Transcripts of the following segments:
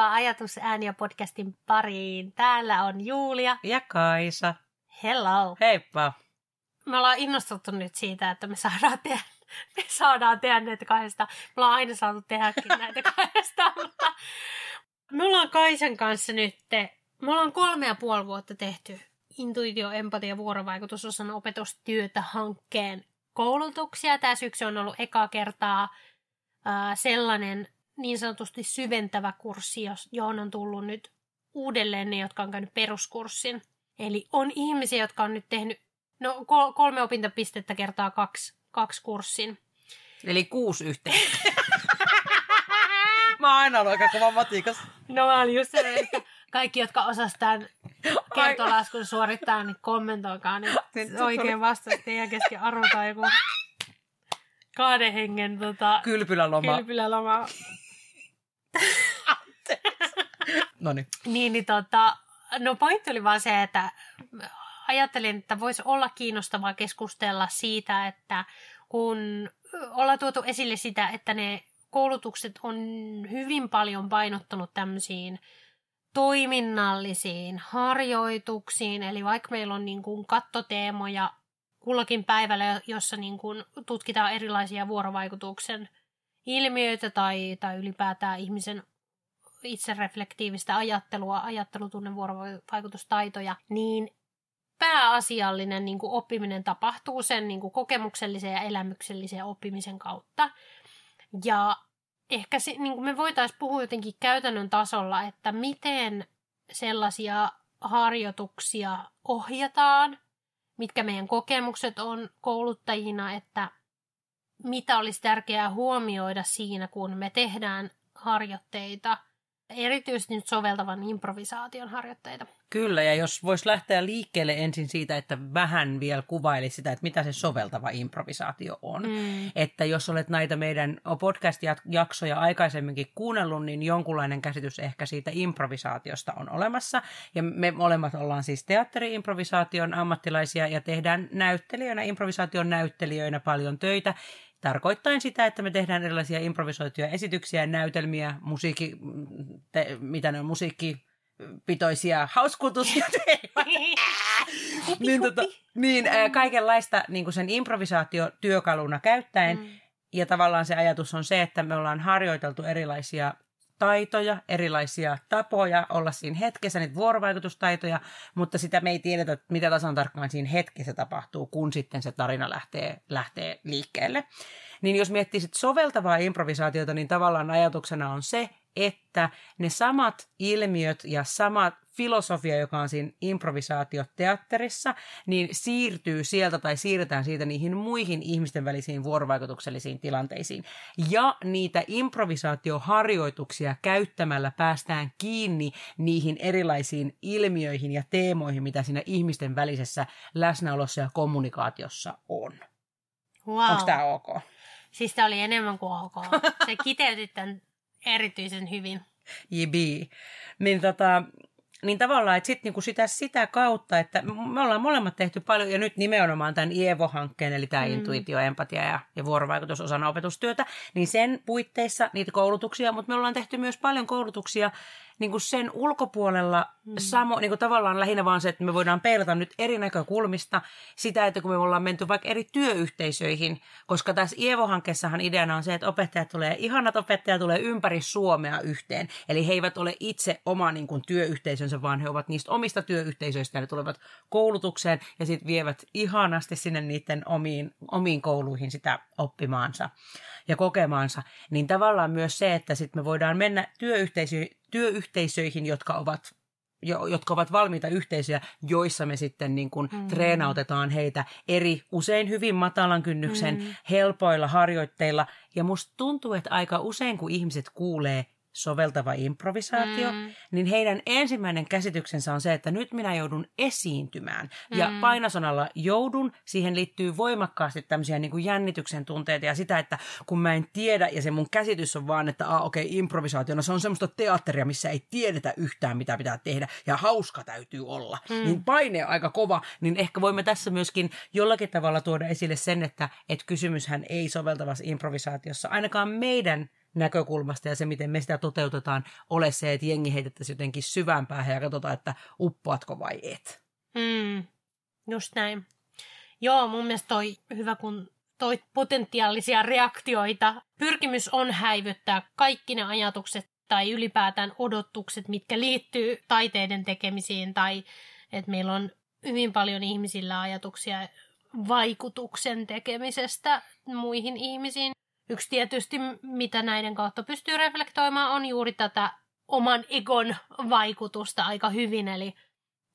Tervetuloa Ajatusääniä podcastin pariin. Täällä on Julia. Ja Kaisa. Hello. Heippa. Me ollaan innostuttu nyt siitä, että me saadaan tehdä, me saadaan tehdä näitä kahdesta. Me ollaan aina saatu tehdäkin näitä kahdesta, mutta me ollaan Kaisen kanssa nyt, me ollaan kolme ja puoli vuotta tehty intuitio, empatia, vuorovaikutus osana opetustyötä hankkeen koulutuksia. Tämä syksy on ollut ekaa kertaa äh, sellainen niin sanotusti syventävä kurssi, johon on tullut nyt uudelleen ne, jotka on käynyt peruskurssin. Eli on ihmisiä, jotka on nyt tehnyt no, kolme opintopistettä kertaa kaksi, kaksi kurssin. Eli kuusi yhteen. mä oon aina ollut aika kova matikas. No mä olin just se, että kaikki, jotka osas tämän kertolaskun suorittaa, niin kommentoikaa. Niin oikein vasta, että teidän kesken arvotaan joku kahden hengen tota, kylpyläloma. kylpyläloma. no niin. Niin, niin tota, no pointti oli vaan se, että ajattelin, että voisi olla kiinnostavaa keskustella siitä, että kun ollaan tuotu esille sitä, että ne koulutukset on hyvin paljon painottunut tämmöisiin toiminnallisiin harjoituksiin, eli vaikka meillä on niin kuin kattoteemoja kullakin päivällä, jossa niin kuin tutkitaan erilaisia vuorovaikutuksen ilmiöitä tai, tai ylipäätään ihmisen itsereflektiivistä ajattelua, ajattelutunne, vuorovaikutustaitoja, niin pääasiallinen niin kuin oppiminen tapahtuu sen niin kuin kokemuksellisen ja elämyksellisen oppimisen kautta. Ja ehkä se, niin kuin me voitaisiin puhua jotenkin käytännön tasolla, että miten sellaisia harjoituksia ohjataan, mitkä meidän kokemukset on kouluttajina, että mitä olisi tärkeää huomioida siinä, kun me tehdään harjoitteita – erityisesti nyt soveltavan improvisaation harjoitteita. Kyllä, ja jos voisi lähteä liikkeelle ensin siitä, että vähän vielä kuvaili sitä, että mitä se soveltava improvisaatio on. Mm. Että jos olet näitä meidän podcast-jaksoja aikaisemminkin kuunnellut, niin jonkunlainen käsitys ehkä siitä improvisaatiosta on olemassa. Ja me molemmat ollaan siis teatteri-improvisaation ammattilaisia ja tehdään näyttelijöinä, improvisaation näyttelijöinä paljon töitä tarkoittain sitä, että me tehdään erilaisia improvisoituja esityksiä, näytelmiä, musiikki, te, mitä ne on, musiikki, pitoisia hauskutuksia niin, tota, niin äh, kaikenlaista niin kuin sen improvisaatiotyökaluna käyttäen. Mm. Ja tavallaan se ajatus on se, että me ollaan harjoiteltu erilaisia taitoja, erilaisia tapoja olla siinä hetkessä, niitä vuorovaikutustaitoja, mutta sitä me ei tiedetä, mitä tasan tarkkaan siinä hetkessä tapahtuu, kun sitten se tarina lähtee, lähtee liikkeelle. Niin jos miettii sit soveltavaa improvisaatiota, niin tavallaan ajatuksena on se, että ne samat ilmiöt ja samat filosofia, joka on siinä improvisaatioteatterissa, niin siirtyy sieltä tai siirretään siitä niihin muihin ihmisten välisiin vuorovaikutuksellisiin tilanteisiin. Ja niitä improvisaatioharjoituksia käyttämällä päästään kiinni niihin erilaisiin ilmiöihin ja teemoihin, mitä siinä ihmisten välisessä läsnäolossa ja kommunikaatiossa on. Wow. Onko tämä ok? Siis tämä oli enemmän kuin ok. Se kiteytit tämän erityisen hyvin. Jibi. Niin tota, niin tavallaan, että sit niinku sitä, sitä kautta, että me ollaan molemmat tehty paljon, ja nyt nimenomaan tämän IEVO-hankkeen, eli tämä mm. intuitio, empatia ja, ja vuorovaikutus osana opetustyötä, niin sen puitteissa niitä koulutuksia, mutta me ollaan tehty myös paljon koulutuksia niin kuin sen ulkopuolella mm. samo, niin kuin tavallaan lähinnä vaan se, että me voidaan peilata nyt eri näkökulmista sitä, että kun me ollaan menty vaikka eri työyhteisöihin, koska tässä IEVO-hankkeessahan ideana on se, että opettajat tulee, ihanat opettajat tulee ympäri Suomea yhteen. Eli he eivät ole itse oma niin kuin, työyhteisönsä, vaan he ovat niistä omista työyhteisöistä ja ne tulevat koulutukseen ja sitten vievät ihanasti sinne niiden omiin, omiin kouluihin sitä oppimaansa ja kokemaansa. Niin tavallaan myös se, että sitten me voidaan mennä työyhteisöihin työyhteisöihin, jotka ovat jo, jotka ovat valmiita yhteisöjä, joissa me sitten niin kuin mm. treenautetaan heitä eri, usein hyvin matalan kynnyksen, mm. helpoilla harjoitteilla. Ja musta tuntuu, että aika usein kun ihmiset kuulee soveltava improvisaatio, mm. niin heidän ensimmäinen käsityksensä on se, että nyt minä joudun esiintymään. Mm. Ja painosanalla joudun, siihen liittyy voimakkaasti tämmöisiä niin kuin jännityksen tunteita ja sitä, että kun mä en tiedä ja se mun käsitys on vaan, että ah, okei, okay, improvisaatio, no se on semmoista teatteria, missä ei tiedetä yhtään, mitä pitää tehdä ja hauska täytyy olla. Mm. Niin paine on aika kova, niin ehkä voimme tässä myöskin jollakin tavalla tuoda esille sen, että, että kysymyshän ei soveltavassa improvisaatiossa ainakaan meidän näkökulmasta ja se, miten me sitä toteutetaan, ole se, että jengi heitettäisiin jotenkin syvään päähän ja katsotaan, että uppoatko vai et. Mm, just näin. Joo, mun mielestä toi hyvä, kun toi potentiaalisia reaktioita. Pyrkimys on häivyttää kaikki ne ajatukset tai ylipäätään odotukset, mitkä liittyy taiteiden tekemisiin tai että meillä on hyvin paljon ihmisillä ajatuksia vaikutuksen tekemisestä muihin ihmisiin. Yksi tietysti, mitä näiden kautta pystyy reflektoimaan, on juuri tätä oman egon vaikutusta aika hyvin, eli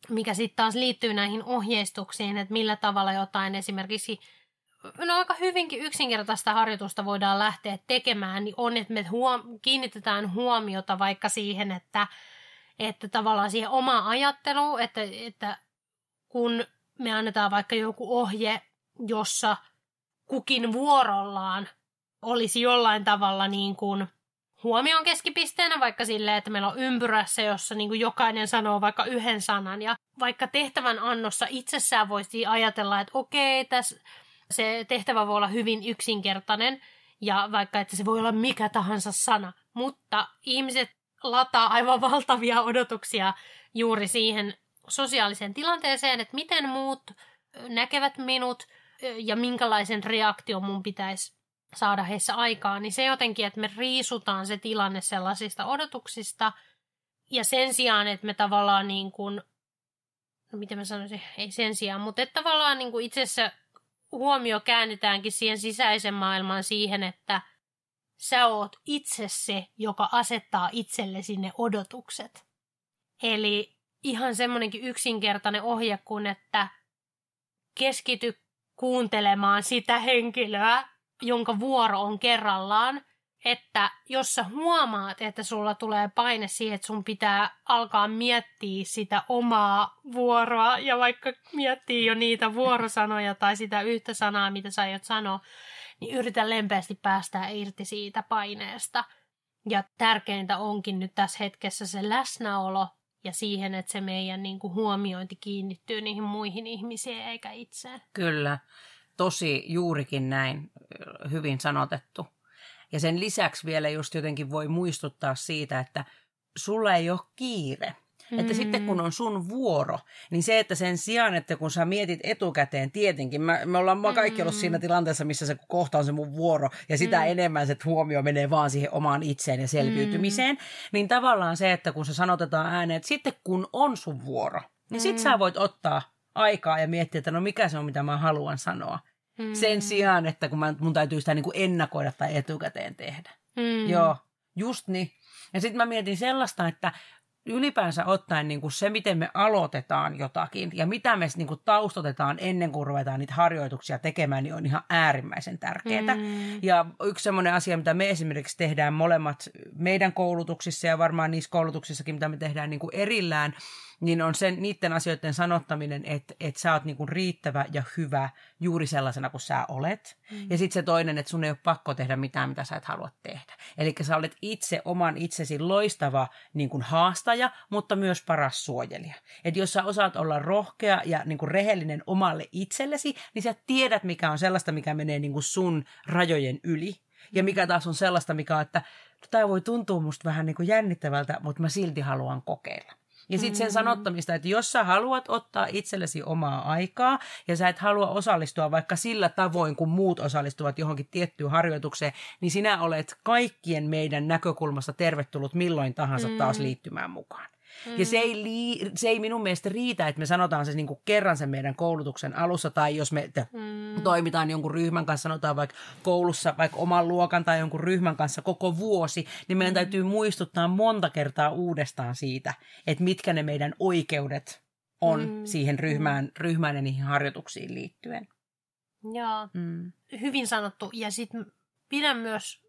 mikä sitten taas liittyy näihin ohjeistuksiin, että millä tavalla jotain esimerkiksi no aika hyvinkin yksinkertaista harjoitusta voidaan lähteä tekemään, niin on, että me huom- kiinnitetään huomiota vaikka siihen, että, että tavallaan siihen omaan ajatteluun, että, että kun me annetaan vaikka joku ohje, jossa kukin vuorollaan olisi jollain tavalla niin kuin huomion keskipisteenä, vaikka silleen, että meillä on ympyrässä, jossa niin kuin jokainen sanoo vaikka yhden sanan. Ja vaikka tehtävän annossa itsessään voisi ajatella, että okei, tässä se tehtävä voi olla hyvin yksinkertainen ja vaikka että se voi olla mikä tahansa sana, mutta ihmiset lataa aivan valtavia odotuksia juuri siihen sosiaaliseen tilanteeseen, että miten muut näkevät minut ja minkälaisen reaktion mun pitäisi saada heissä aikaan, niin se jotenkin, että me riisutaan se tilanne sellaisista odotuksista ja sen sijaan, että me tavallaan niin kuin, no miten mä sanoisin, ei sen sijaan, mutta että tavallaan niin kuin itse asiassa huomio käännetäänkin siihen sisäisen maailmaan siihen, että sä oot itse se, joka asettaa itselle sinne odotukset. Eli ihan semmoinenkin yksinkertainen ohje kuin, että keskity kuuntelemaan sitä henkilöä, jonka vuoro on kerrallaan – että jos sä huomaat, että sulla tulee paine siihen, että sun pitää alkaa miettiä sitä omaa vuoroa ja vaikka miettii jo niitä vuorosanoja tai sitä yhtä sanaa, mitä sä aiot sanoa, niin yritä lempeästi päästää irti siitä paineesta. Ja tärkeintä onkin nyt tässä hetkessä se läsnäolo ja siihen, että se meidän niin kuin, huomiointi kiinnittyy niihin muihin ihmisiin eikä itseen. Kyllä, tosi juurikin näin, hyvin sanotettu. Ja sen lisäksi vielä just jotenkin voi muistuttaa siitä, että sulla ei ole kiire. Mm. Että sitten kun on sun vuoro, niin se, että sen sijaan, että kun sä mietit etukäteen, tietenkin, mä, me ollaan mä kaikki ollut siinä tilanteessa, missä se kohta on se mun vuoro, ja sitä mm. enemmän se huomio menee vaan siihen omaan itseen ja selviytymiseen, mm. niin tavallaan se, että kun se sanotetaan ääneen, että sitten kun on sun vuoro, niin mm. sit sä voit ottaa aikaa ja miettiä, että no mikä se on, mitä mä haluan sanoa. Mm. Sen sijaan, että kun mä, mun täytyy sitä niin kuin ennakoida tai etukäteen tehdä. Mm. Joo, just niin. Ja sitten mä mietin sellaista, että ylipäänsä ottaen niin kuin se, miten me aloitetaan jotakin ja mitä me niin kuin taustotetaan ennen kuin ruvetaan niitä harjoituksia tekemään, niin on ihan äärimmäisen tärkeää. Mm. Ja yksi semmoinen asia, mitä me esimerkiksi tehdään molemmat meidän koulutuksissa ja varmaan niissä koulutuksissakin, mitä me tehdään niin kuin erillään, niin on sen, niiden asioiden sanottaminen, että, että sä oot niinku riittävä ja hyvä juuri sellaisena kuin sä olet. Mm. Ja sitten se toinen, että sun ei ole pakko tehdä mitään, mitä sä et halua tehdä. Eli sä olet itse oman itsesi loistava niin kuin haastaja, mutta myös paras suojelija. Että jos sä osaat olla rohkea ja niin kuin rehellinen omalle itsellesi, niin sä tiedät, mikä on sellaista, mikä menee niin kuin sun rajojen yli. Ja mikä taas on sellaista, mikä on, että tämä voi tuntua musta vähän niin kuin jännittävältä, mutta mä silti haluan kokeilla. Ja sitten sen mm. sanottamista, että jos sä haluat ottaa itsellesi omaa aikaa ja sä et halua osallistua vaikka sillä tavoin, kun muut osallistuvat johonkin tiettyyn harjoitukseen, niin sinä olet kaikkien meidän näkökulmasta tervetullut milloin tahansa taas mm. liittymään mukaan. Mm. Ja se ei, lii, se ei minun mielestä riitä, että me sanotaan se niin kuin kerran sen meidän koulutuksen alussa, tai jos me te, mm. toimitaan jonkun ryhmän kanssa, sanotaan vaikka koulussa, vaikka oman luokan tai jonkun ryhmän kanssa koko vuosi, niin meidän mm. täytyy muistuttaa monta kertaa uudestaan siitä, että mitkä ne meidän oikeudet on mm. siihen ryhmään, ryhmään ja niihin harjoituksiin liittyen. Joo, mm. hyvin sanottu. Ja sitten pidän myös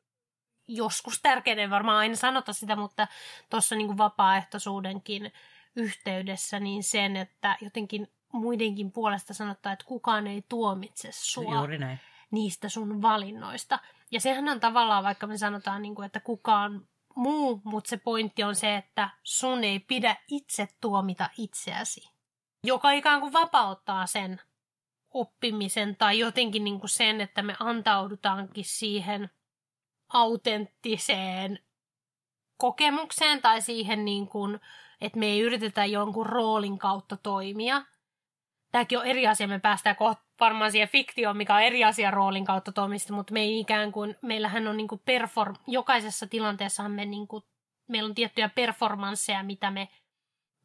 joskus tärkeää, varmaan aina sanota sitä, mutta tuossa niin vapaaehtoisuudenkin yhteydessä, niin sen, että jotenkin muidenkin puolesta sanottaa, että kukaan ei tuomitse sua Juuri näin. niistä sun valinnoista. Ja sehän on tavallaan, vaikka me sanotaan, niin kuin, että kukaan muu, mutta se pointti on se, että sun ei pidä itse tuomita itseäsi. Joka ikään kuin vapauttaa sen oppimisen tai jotenkin niin kuin sen, että me antaudutaankin siihen autenttiseen kokemukseen tai siihen, niin kuin, että me ei yritetä jonkun roolin kautta toimia. Tämäkin on eri asia, me päästään kohta varmaan siihen fiktioon, mikä on eri asia roolin kautta toimista, mutta me ei ikään kuin, meillähän on niin kuin perform, jokaisessa tilanteessa me niin kuin, meillä on tiettyjä performansseja, mitä me,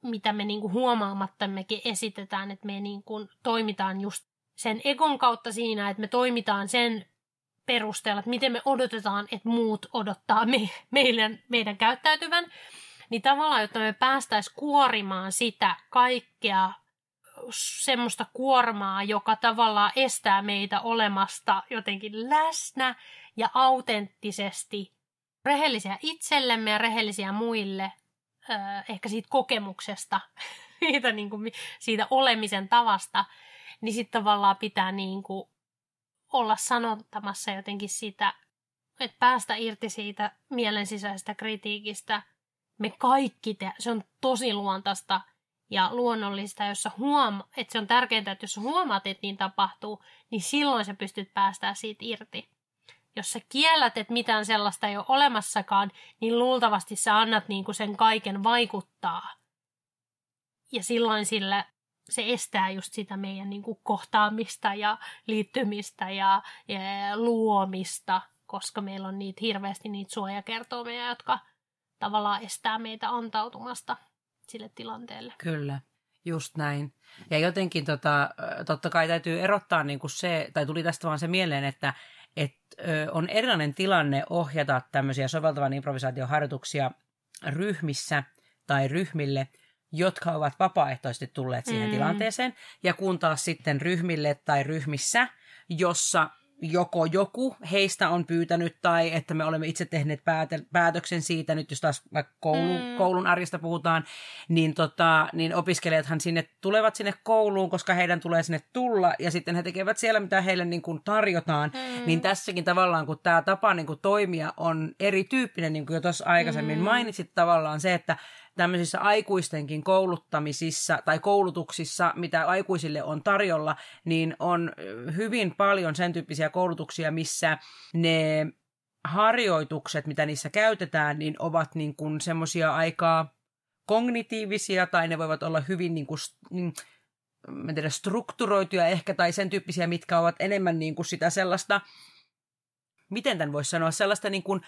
mitä me niin kuin huomaamattammekin esitetään, että me niin kuin toimitaan just sen egon kautta siinä, että me toimitaan sen perusteella, että miten me odotetaan, että muut odottaa me, meidän, meidän käyttäytyvän, niin tavallaan, jotta me päästäisiin kuorimaan sitä kaikkea semmoista kuormaa, joka tavallaan estää meitä olemasta jotenkin läsnä ja autenttisesti rehellisiä itsellemme ja rehellisiä muille, ehkä siitä kokemuksesta, siitä, niin kuin, siitä olemisen tavasta, niin sitten tavallaan pitää niin kuin olla sanottamassa jotenkin sitä, että päästä irti siitä mielen sisäisestä kritiikistä. Me kaikki, te- se on tosi luontaista ja luonnollista, jos sä huoma- että se on tärkeintä, että jos huomaat, että niin tapahtuu, niin silloin sä pystyt päästään siitä irti. Jos sä kiellät, että mitään sellaista ei ole olemassakaan, niin luultavasti sä annat niinku sen kaiken vaikuttaa. Ja silloin sillä se estää just sitä meidän niin kuin kohtaamista ja liittymistä ja, ja luomista, koska meillä on niitä hirveästi niitä suojakertoimia, jotka tavallaan estää meitä antautumasta sille tilanteelle. Kyllä, just näin. Ja jotenkin tota, totta kai täytyy erottaa niin kuin se, tai tuli tästä vaan se mieleen, että et, ö, on erilainen tilanne ohjata tämmöisiä soveltavan improvisaatioharjoituksia ryhmissä tai ryhmille – jotka ovat vapaaehtoisesti tulleet siihen mm. tilanteeseen, ja kun taas sitten ryhmille tai ryhmissä, jossa joko joku heistä on pyytänyt tai että me olemme itse tehneet päätöksen siitä, nyt jos taas vaikka koulu, mm. koulun arjesta puhutaan, niin, tota, niin opiskelijathan sinne tulevat sinne kouluun, koska heidän tulee sinne tulla ja sitten he tekevät siellä, mitä heille niin kuin tarjotaan. Mm. Niin tässäkin tavallaan, kun tämä tapa niin kuin toimia on erityyppinen, niin kuin jo tuossa aikaisemmin mm. mainitsit tavallaan se, että tämmöisissä aikuistenkin kouluttamisissa tai koulutuksissa, mitä aikuisille on tarjolla, niin on hyvin paljon sen tyyppisiä koulutuksia, missä ne harjoitukset, mitä niissä käytetään, niin ovat niin kuin semmoisia aikaa kognitiivisia tai ne voivat olla hyvin niin kuin, niin, en tiedä, strukturoituja ehkä tai sen tyyppisiä, mitkä ovat enemmän niin kuin sitä sellaista, miten tämän voisi sanoa, sellaista niin kuin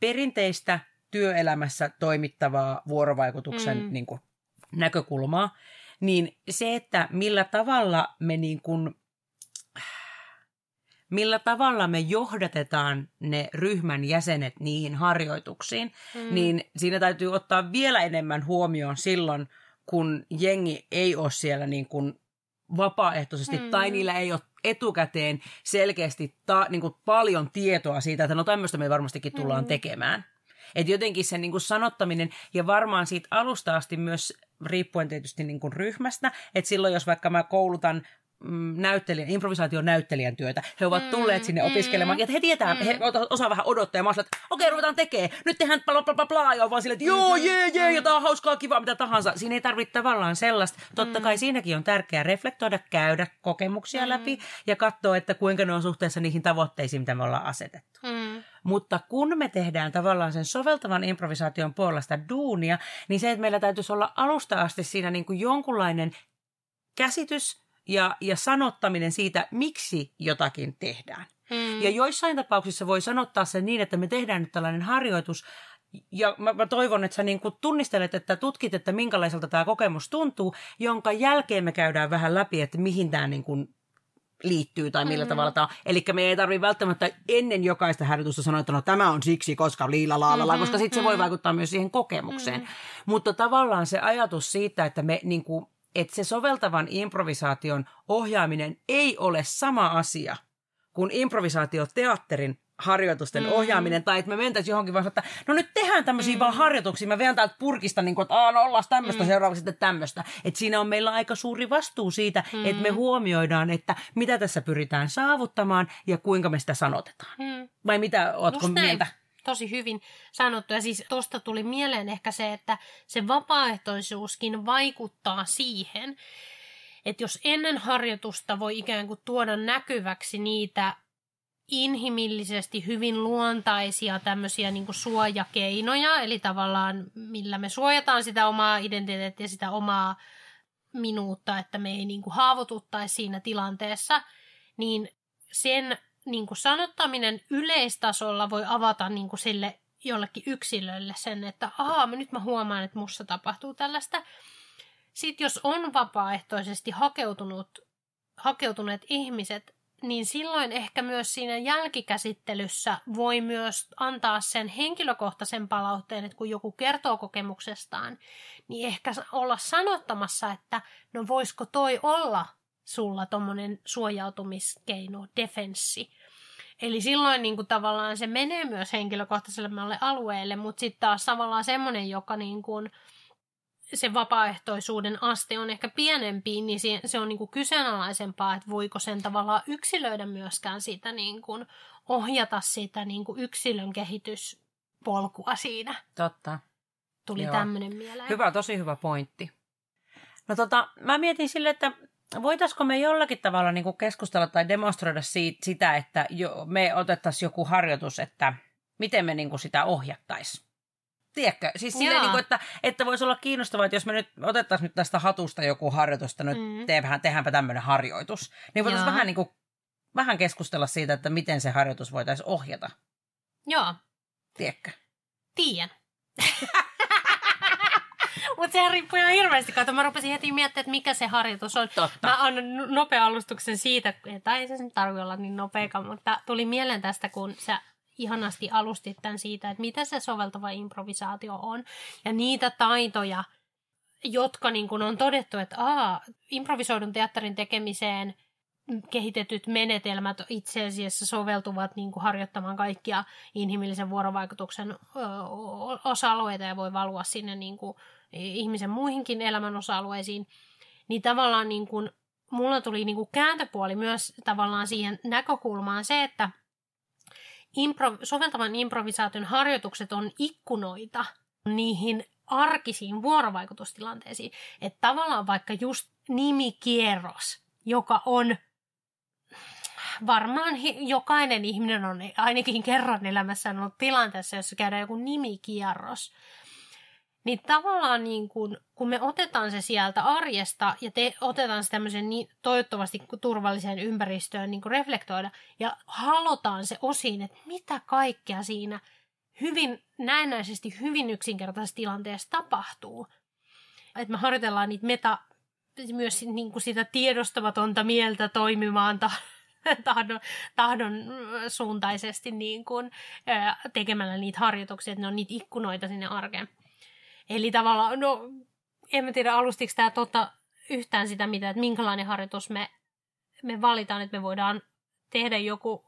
perinteistä työelämässä toimittavaa vuorovaikutuksen mm. niin kuin, näkökulmaa, niin se, että millä tavalla me niin kuin, millä tavalla me johdatetaan ne ryhmän jäsenet niihin harjoituksiin, mm. niin siinä täytyy ottaa vielä enemmän huomioon silloin, kun jengi ei ole siellä niin kuin vapaaehtoisesti mm. tai niillä ei ole etukäteen selkeästi ta, niin kuin paljon tietoa siitä, että no tämmöistä me varmastikin tullaan mm. tekemään. Että jotenkin se niin kuin sanottaminen ja varmaan siitä alusta asti myös riippuen tietysti niin kuin ryhmästä, että silloin jos vaikka mä koulutan mm, näyttelijän, improvisaation näyttelijän työtä. He ovat mm, tulleet sinne mm, opiskelemaan, ja he tietää, mm. he osaa vähän odottaa, ja mä että okei, ruvetaan tekemään, nyt tehdään bla bla bla bla, ja vaan silleen, että joo, jee, jee, ja tää on hauskaa, kivaa, mitä tahansa. Siinä ei tarvitse tavallaan sellaista. Totta mm. kai siinäkin on tärkeää reflektoida, käydä kokemuksia mm. läpi, ja katsoa, että kuinka ne on suhteessa niihin tavoitteisiin, mitä me ollaan asetettu. Mm. Mutta kun me tehdään tavallaan sen soveltavan improvisaation puolesta duunia, niin se, että meillä täytyisi olla alusta asti siinä niin kuin jonkunlainen käsitys ja, ja sanottaminen siitä, miksi jotakin tehdään. Hmm. Ja joissain tapauksissa voi sanottaa sen niin, että me tehdään nyt tällainen harjoitus, ja mä, mä toivon, että sä niin kuin tunnistelet, että tutkit, että minkälaiselta tämä kokemus tuntuu, jonka jälkeen me käydään vähän läpi, että mihin tämä niin kuin liittyy tai millä mm. tavalla tämä. Eli me ei tarvitse välttämättä ennen jokaista harjoitusta sanoa, että no tämä on siksi, koska liila laalala, mm-hmm, koska sitten mm. se voi mm-hmm. vaikuttaa myös siihen kokemukseen. Mm. Mutta tavallaan se ajatus siitä, että me niin kuin, että se soveltavan improvisaation ohjaaminen ei ole sama asia kuin improvisaatioteatterin harjoitusten mm. ohjaaminen, tai että me mentäisiin johonkin vaan, että no nyt tehdään tämmöisiä mm. vaan harjoituksia, mä vean täältä purkista, niin kuin, että Aa, no ollaan tämmöistä, mm. seuraavaksi sitten tämmöistä. Että siinä on meillä aika suuri vastuu siitä, mm. että me huomioidaan, että mitä tässä pyritään saavuttamaan ja kuinka me sitä sanotetaan. Mm. Vai mitä, ootko mieltä? tosi hyvin sanottu. Ja siis tuosta tuli mieleen ehkä se, että se vapaaehtoisuuskin vaikuttaa siihen, että jos ennen harjoitusta voi ikään kuin tuoda näkyväksi niitä inhimillisesti hyvin luontaisia tämmöisiä niin suojakeinoja, eli tavallaan millä me suojataan sitä omaa identiteettiä, sitä omaa minuutta, että me ei niin kuin haavoituttaisi siinä tilanteessa, niin sen niin kuin sanottaminen yleistasolla voi avata niin kuin sille jollekin yksilölle sen, että ahaa, nyt mä huomaan, että musta tapahtuu tällaista. Sitten jos on vapaaehtoisesti hakeutunut, hakeutuneet ihmiset, niin silloin ehkä myös siinä jälkikäsittelyssä voi myös antaa sen henkilökohtaisen palautteen, että kun joku kertoo kokemuksestaan, niin ehkä olla sanottamassa, että no voisiko toi olla sulla tuommoinen suojautumiskeino, defenssi. Eli silloin niin kuin tavallaan se menee myös henkilökohtaiselle alueelle, mutta sitten taas tavallaan semmoinen, joka niin kuin, se vapaaehtoisuuden aste on ehkä pienempi, niin se, se on niin kuin kyseenalaisempaa, että voiko sen tavallaan yksilöidä myöskään sitä niin kuin, ohjata sitä niin kuin yksilön kehityspolkua siinä. Totta. Tuli tämmöinen mieleen. Hyvä, tosi hyvä pointti. No tota, mä mietin sille, että voitaisiko me jollakin tavalla niin kuin keskustella tai demonstroida siitä, sitä, että jo, me otettaisiin joku harjoitus, että miten me niin kuin sitä ohjattaisiin? Tiedätkö? Siis silleen, niin kuin, että, että voisi olla kiinnostavaa, että jos me nyt otettaisiin nyt tästä hatusta joku harjoitusta, nyt mm. tehdään, tehdäänpä tämmöinen harjoitus, niin voitaisiin vähän, niin kuin, vähän keskustella siitä, että miten se harjoitus voitaisiin ohjata. Joo. Tiedätkö? Tiedän. Mutta sehän riippuu ihan hirveästi. Kato, mä rupesin heti miettimään, että mikä se harjoitus on. Totta. Mä annan nopea alustuksen siitä, tai ei se nyt tarvitse olla niin nopeakaan, mutta tuli mieleen tästä, kun sä ihanasti alustit tämän siitä, että mitä se soveltava improvisaatio on. Ja niitä taitoja, jotka niin kun on todettu, että aa, improvisoidun teatterin tekemiseen kehitetyt menetelmät itse asiassa soveltuvat niin kuin harjoittamaan kaikkia inhimillisen vuorovaikutuksen osa-alueita ja voi valua sinne niin kuin ihmisen muihinkin elämän osa-alueisiin, niin tavallaan niin kuin, mulla tuli niin kuin kääntöpuoli myös tavallaan siihen näkökulmaan se, että impro, soveltavan improvisaation harjoitukset on ikkunoita niihin arkisiin vuorovaikutustilanteisiin. Että tavallaan vaikka just nimikierros, joka on varmaan jokainen ihminen on ainakin kerran elämässään ollut tilanteessa, jossa käydään joku nimikierros. Niin tavallaan niin kun, kun me otetaan se sieltä arjesta ja te, otetaan se tämmöisen niin, toivottavasti turvalliseen ympäristöön niin reflektoida ja halotaan se osiin, että mitä kaikkea siinä hyvin näennäisesti hyvin yksinkertaisessa tilanteessa tapahtuu. Että me harjoitellaan niitä meta, myös niin kuin sitä tiedostamatonta mieltä toimimaan ta, tahdon, tahdon suuntaisesti niin kuin, tekemällä niitä harjoituksia, että ne on niitä ikkunoita sinne arkeen. Eli tavallaan, no en mä tiedä alustiko tämä tota yhtään sitä mitä, että minkälainen harjoitus me, me valitaan, että me voidaan tehdä joku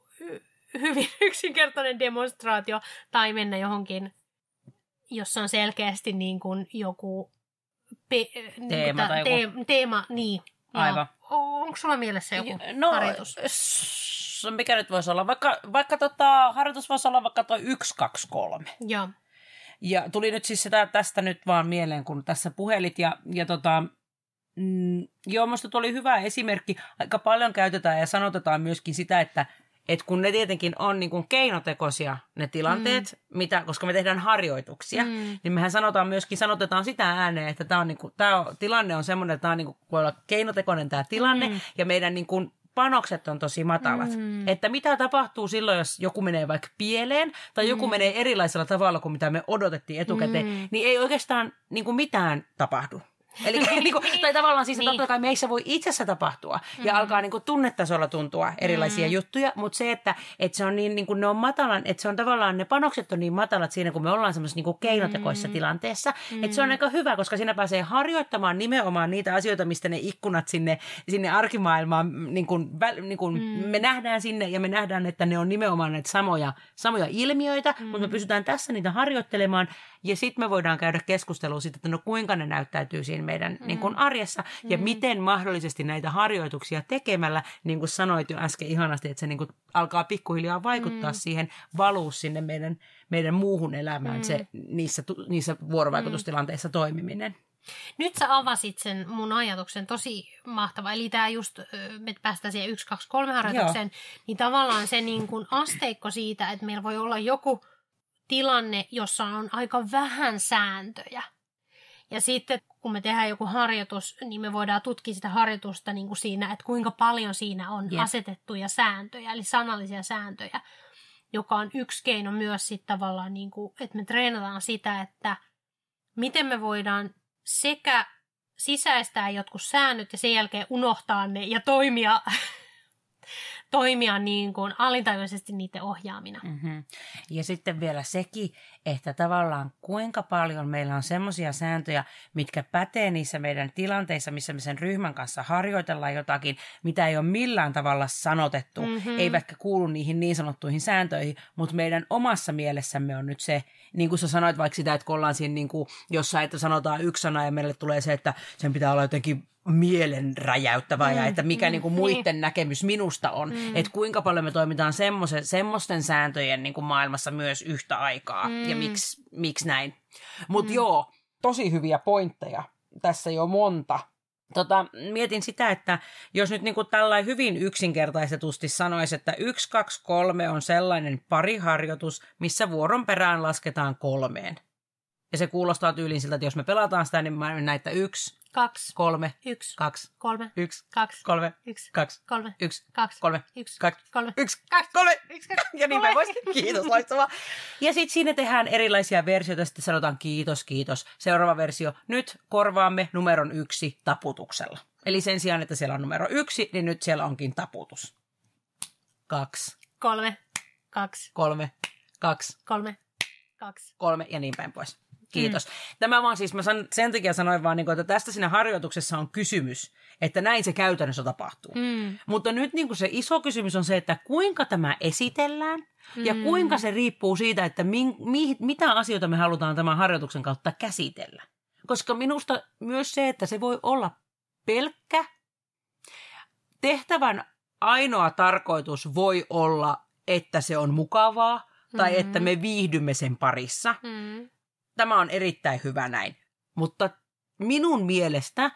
hyvin yksinkertainen demonstraatio tai mennä johonkin, jossa on selkeästi niin kuin joku pe, niin teema, kuin ta, tai joku... te, teema, niin. Aivan. Onko sulla mielessä joku no, harjoitus? mikä nyt voisi olla? Vaikka, vaikka tota, harjoitus voisi olla vaikka tuo 1, 2, 3. Joo. Ja tuli nyt siis sitä tästä nyt vaan mieleen, kun tässä puhelit. Ja, ja tota, mm, joo, minusta tuli hyvä esimerkki. Aika paljon käytetään ja sanotetaan myöskin sitä, että et kun ne tietenkin on niin kuin keinotekoisia ne tilanteet, mm. mitä, koska me tehdään harjoituksia, mm. niin mehän sanotaan myöskin, sanotetaan sitä ääneen, että tämä on, niin kuin, tämä on, tilanne on semmoinen, että tämä on niin kuin, voi olla keinotekoinen tämä tilanne, mm. ja meidän niin kuin, panokset on tosi matalat. Mm. Että mitä tapahtuu silloin, jos joku menee vaikka pieleen tai mm. joku menee erilaisella tavalla kuin mitä me odotettiin etukäteen, mm. niin ei oikeastaan niin kuin mitään tapahdu. Eli niin kuin, tai tavallaan siis niin. totta kai meissä voi itsessä tapahtua mm-hmm. ja alkaa niin kuin, tunnetasolla tuntua erilaisia mm-hmm. juttuja, mutta se, että, että se on niin, niin kuin, ne on matalan, että se on tavallaan, ne panokset on niin matalat siinä, kun me ollaan semmoisessa niin kuin keinotekoisessa mm-hmm. tilanteessa, mm-hmm. että se on aika hyvä, koska siinä pääsee harjoittamaan nimenomaan niitä asioita, mistä ne ikkunat sinne, sinne arkimaailmaan, niin kuin, niin kuin mm-hmm. me nähdään sinne ja me nähdään, että ne on nimenomaan näitä samoja, samoja ilmiöitä, mm-hmm. mutta me pysytään tässä niitä harjoittelemaan ja sitten me voidaan käydä keskustelua siitä, että no kuinka ne näyttäytyy siinä meidän mm. niin kuin arjessa ja mm. miten mahdollisesti näitä harjoituksia tekemällä, niin kuin sanoit jo äsken ihanasti, että se niin kuin alkaa pikkuhiljaa vaikuttaa mm. siihen, valuu sinne meidän, meidän muuhun elämään mm. se niissä, niissä vuorovaikutustilanteissa mm. toimiminen. Nyt sä avasit sen mun ajatuksen tosi mahtava. Eli tämä just, me päästään siihen 1, 2, 3 harjoitukseen, Joo. niin tavallaan se niin kuin asteikko siitä, että meillä voi olla joku tilanne, jossa on aika vähän sääntöjä. Ja sitten kun me tehdään joku harjoitus, niin me voidaan tutkia sitä harjoitusta niin kuin siinä, että kuinka paljon siinä on yeah. asetettuja sääntöjä, eli sanallisia sääntöjä, joka on yksi keino myös sitten tavallaan, niin kuin, että me treenataan sitä, että miten me voidaan sekä sisäistää jotkut säännöt ja sen jälkeen unohtaa ne ja toimia toimia niin kuin alintajuisesti niiden ohjaamina. Mm-hmm. Ja sitten vielä sekin, että tavallaan kuinka paljon meillä on semmoisia sääntöjä, mitkä pätee niissä meidän tilanteissa, missä me sen ryhmän kanssa harjoitellaan jotakin, mitä ei ole millään tavalla sanotettu, mm-hmm. eivätkä kuulu niihin niin sanottuihin sääntöihin, mutta meidän omassa mielessämme on nyt se, niin kuin sä sanoit vaikka sitä, että kun ollaan siinä niin kuin jossain, että sanotaan yksi sana ja meille tulee se, että sen pitää olla jotenkin mielen räjäyttävää mm, ja että mikä mm, niin kuin muiden niin. näkemys minusta on. Mm. Että kuinka paljon me toimitaan semmoisten sääntöjen niin kuin maailmassa myös yhtä aikaa mm. ja miksi, miksi näin. Mutta mm. joo, tosi hyviä pointteja. Tässä jo monta. Tota, mietin sitä, että jos nyt niin kuin tällainen hyvin yksinkertaistetusti sanoisi, että 1, 2, 3 on sellainen pariharjoitus, missä vuoron perään lasketaan kolmeen. Ja se kuulostaa tyyliin siltä, että jos me pelataan sitä, niin mä näitä yksi, kaksi, kolme, yksi, kaksi, kolme, yksi, kaksi, kolme, yksi, kaksi, kolme, yksi, kaksi, kolme, yksi, kaksi, kolme, yksi, kaksi, kolme, yksi, kaksi, ja niin kolme. voisi. Kiitos, loistavaa. Ja sitten siinä tehdään erilaisia versioita, sitten sanotaan kiitos, kiitos. Seuraava versio, nyt korvaamme numeron yksi taputuksella. Eli sen sijaan, että siellä on numero yksi, niin nyt siellä onkin taputus. Kaksi. Kolme, kaksi, kolme, kaksi, kolme, kaksi, kolme ja niin päin pois. Kiitos. Mm. Tämä vaan siis, mä san, sen takia sanoin vaan, niin että tästä siinä harjoituksessa on kysymys, että näin se käytännössä tapahtuu. Mm. Mutta nyt niin se iso kysymys on se, että kuinka tämä esitellään mm. ja kuinka se riippuu siitä, että mi, mi, mitä asioita me halutaan tämän harjoituksen kautta käsitellä. Koska minusta myös se, että se voi olla pelkkä tehtävän ainoa tarkoitus voi olla, että se on mukavaa tai mm-hmm. että me viihdymme sen parissa. Mm tämä on erittäin hyvä näin. Mutta minun mielestä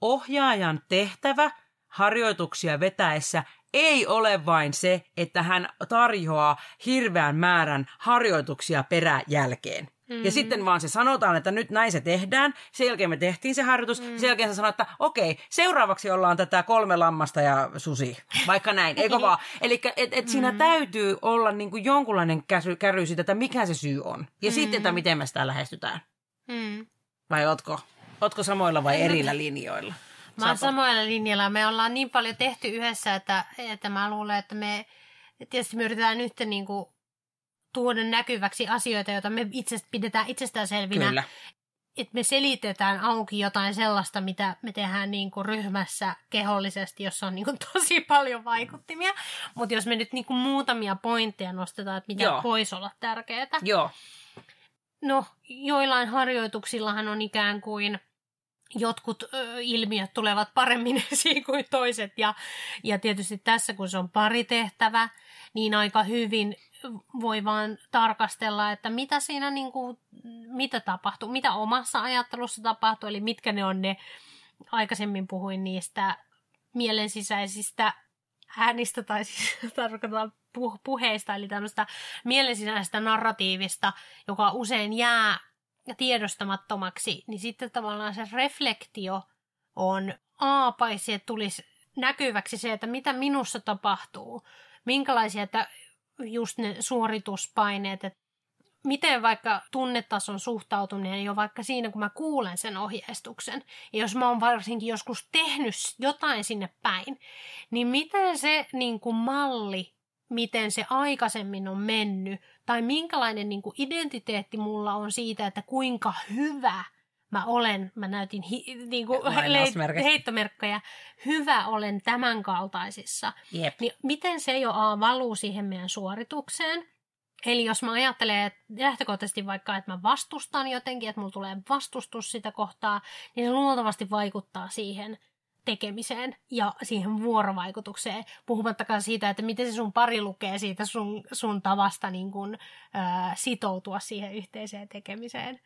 ohjaajan tehtävä harjoituksia vetäessä ei ole vain se, että hän tarjoaa hirveän määrän harjoituksia peräjälkeen. Mm-hmm. Ja sitten vaan se sanotaan, että nyt näin se tehdään. Sen jälkeen me tehtiin se harjoitus. Mm-hmm. Sen jälkeen se sanoo, että okei, seuraavaksi ollaan tätä kolme lammasta ja susi. Vaikka näin, eikö vaan? Eli et, et mm-hmm. siinä täytyy olla niin kuin jonkunlainen käry, käry siitä, että mikä se syy on. Ja mm-hmm. sitten, että miten me sitä lähestytään. Mm-hmm. Vai ootko, ootko samoilla vai erillä linjoilla? Mä oon samoilla linjalla. Me ollaan niin paljon tehty yhdessä, että, että mä luulen, että me tietysti me yritetään nyt niin kuin tuoda näkyväksi asioita, joita me itse pidetään itsestäänselvinä. Kyllä. Että me selitetään auki jotain sellaista, mitä me tehdään niin kuin ryhmässä kehollisesti, jossa on niin kuin tosi paljon vaikuttimia. Mutta jos me nyt niin kuin muutamia pointteja nostetaan, että mitä Joo. voisi olla tärkeää. Joo. No, joillain harjoituksillahan on ikään kuin jotkut ö, ilmiöt tulevat paremmin esiin kuin toiset. Ja, ja tietysti tässä, kun se on paritehtävä, niin aika hyvin voi vaan tarkastella, että mitä siinä niin kuin, mitä tapahtuu, mitä omassa ajattelussa tapahtuu, eli mitkä ne on ne, aikaisemmin puhuin niistä mielensisäisistä äänistä tai siis tarkoitan puheista, eli tämmöistä mielensisäistä narratiivista, joka usein jää tiedostamattomaksi, niin sitten tavallaan se reflektio on A, paitsi että tulisi näkyväksi se, että mitä minussa tapahtuu, minkälaisia, että just ne suorituspaineet, että miten vaikka tunnetason suhtautuminen jo vaikka siinä, kun mä kuulen sen ohjeistuksen, ja jos mä oon varsinkin joskus tehnyt jotain sinne päin, niin miten se niin kuin malli, miten se aikaisemmin on mennyt, tai minkälainen niin kuin identiteetti mulla on siitä, että kuinka hyvä mä olen, mä näytin hi, niin kuin le- heittomerkkejä, hyvä olen tämän kaltaisissa. Yep. Niin miten se jo A valuu siihen meidän suoritukseen? Eli jos mä ajattelen että lähtökohtaisesti vaikka, että mä vastustan jotenkin, että mulla tulee vastustus sitä kohtaa, niin se luultavasti vaikuttaa siihen tekemiseen ja siihen vuorovaikutukseen, puhumattakaan siitä, että miten se sun pari lukee siitä sun, sun tavasta niin kun, ää, sitoutua siihen yhteiseen tekemiseen.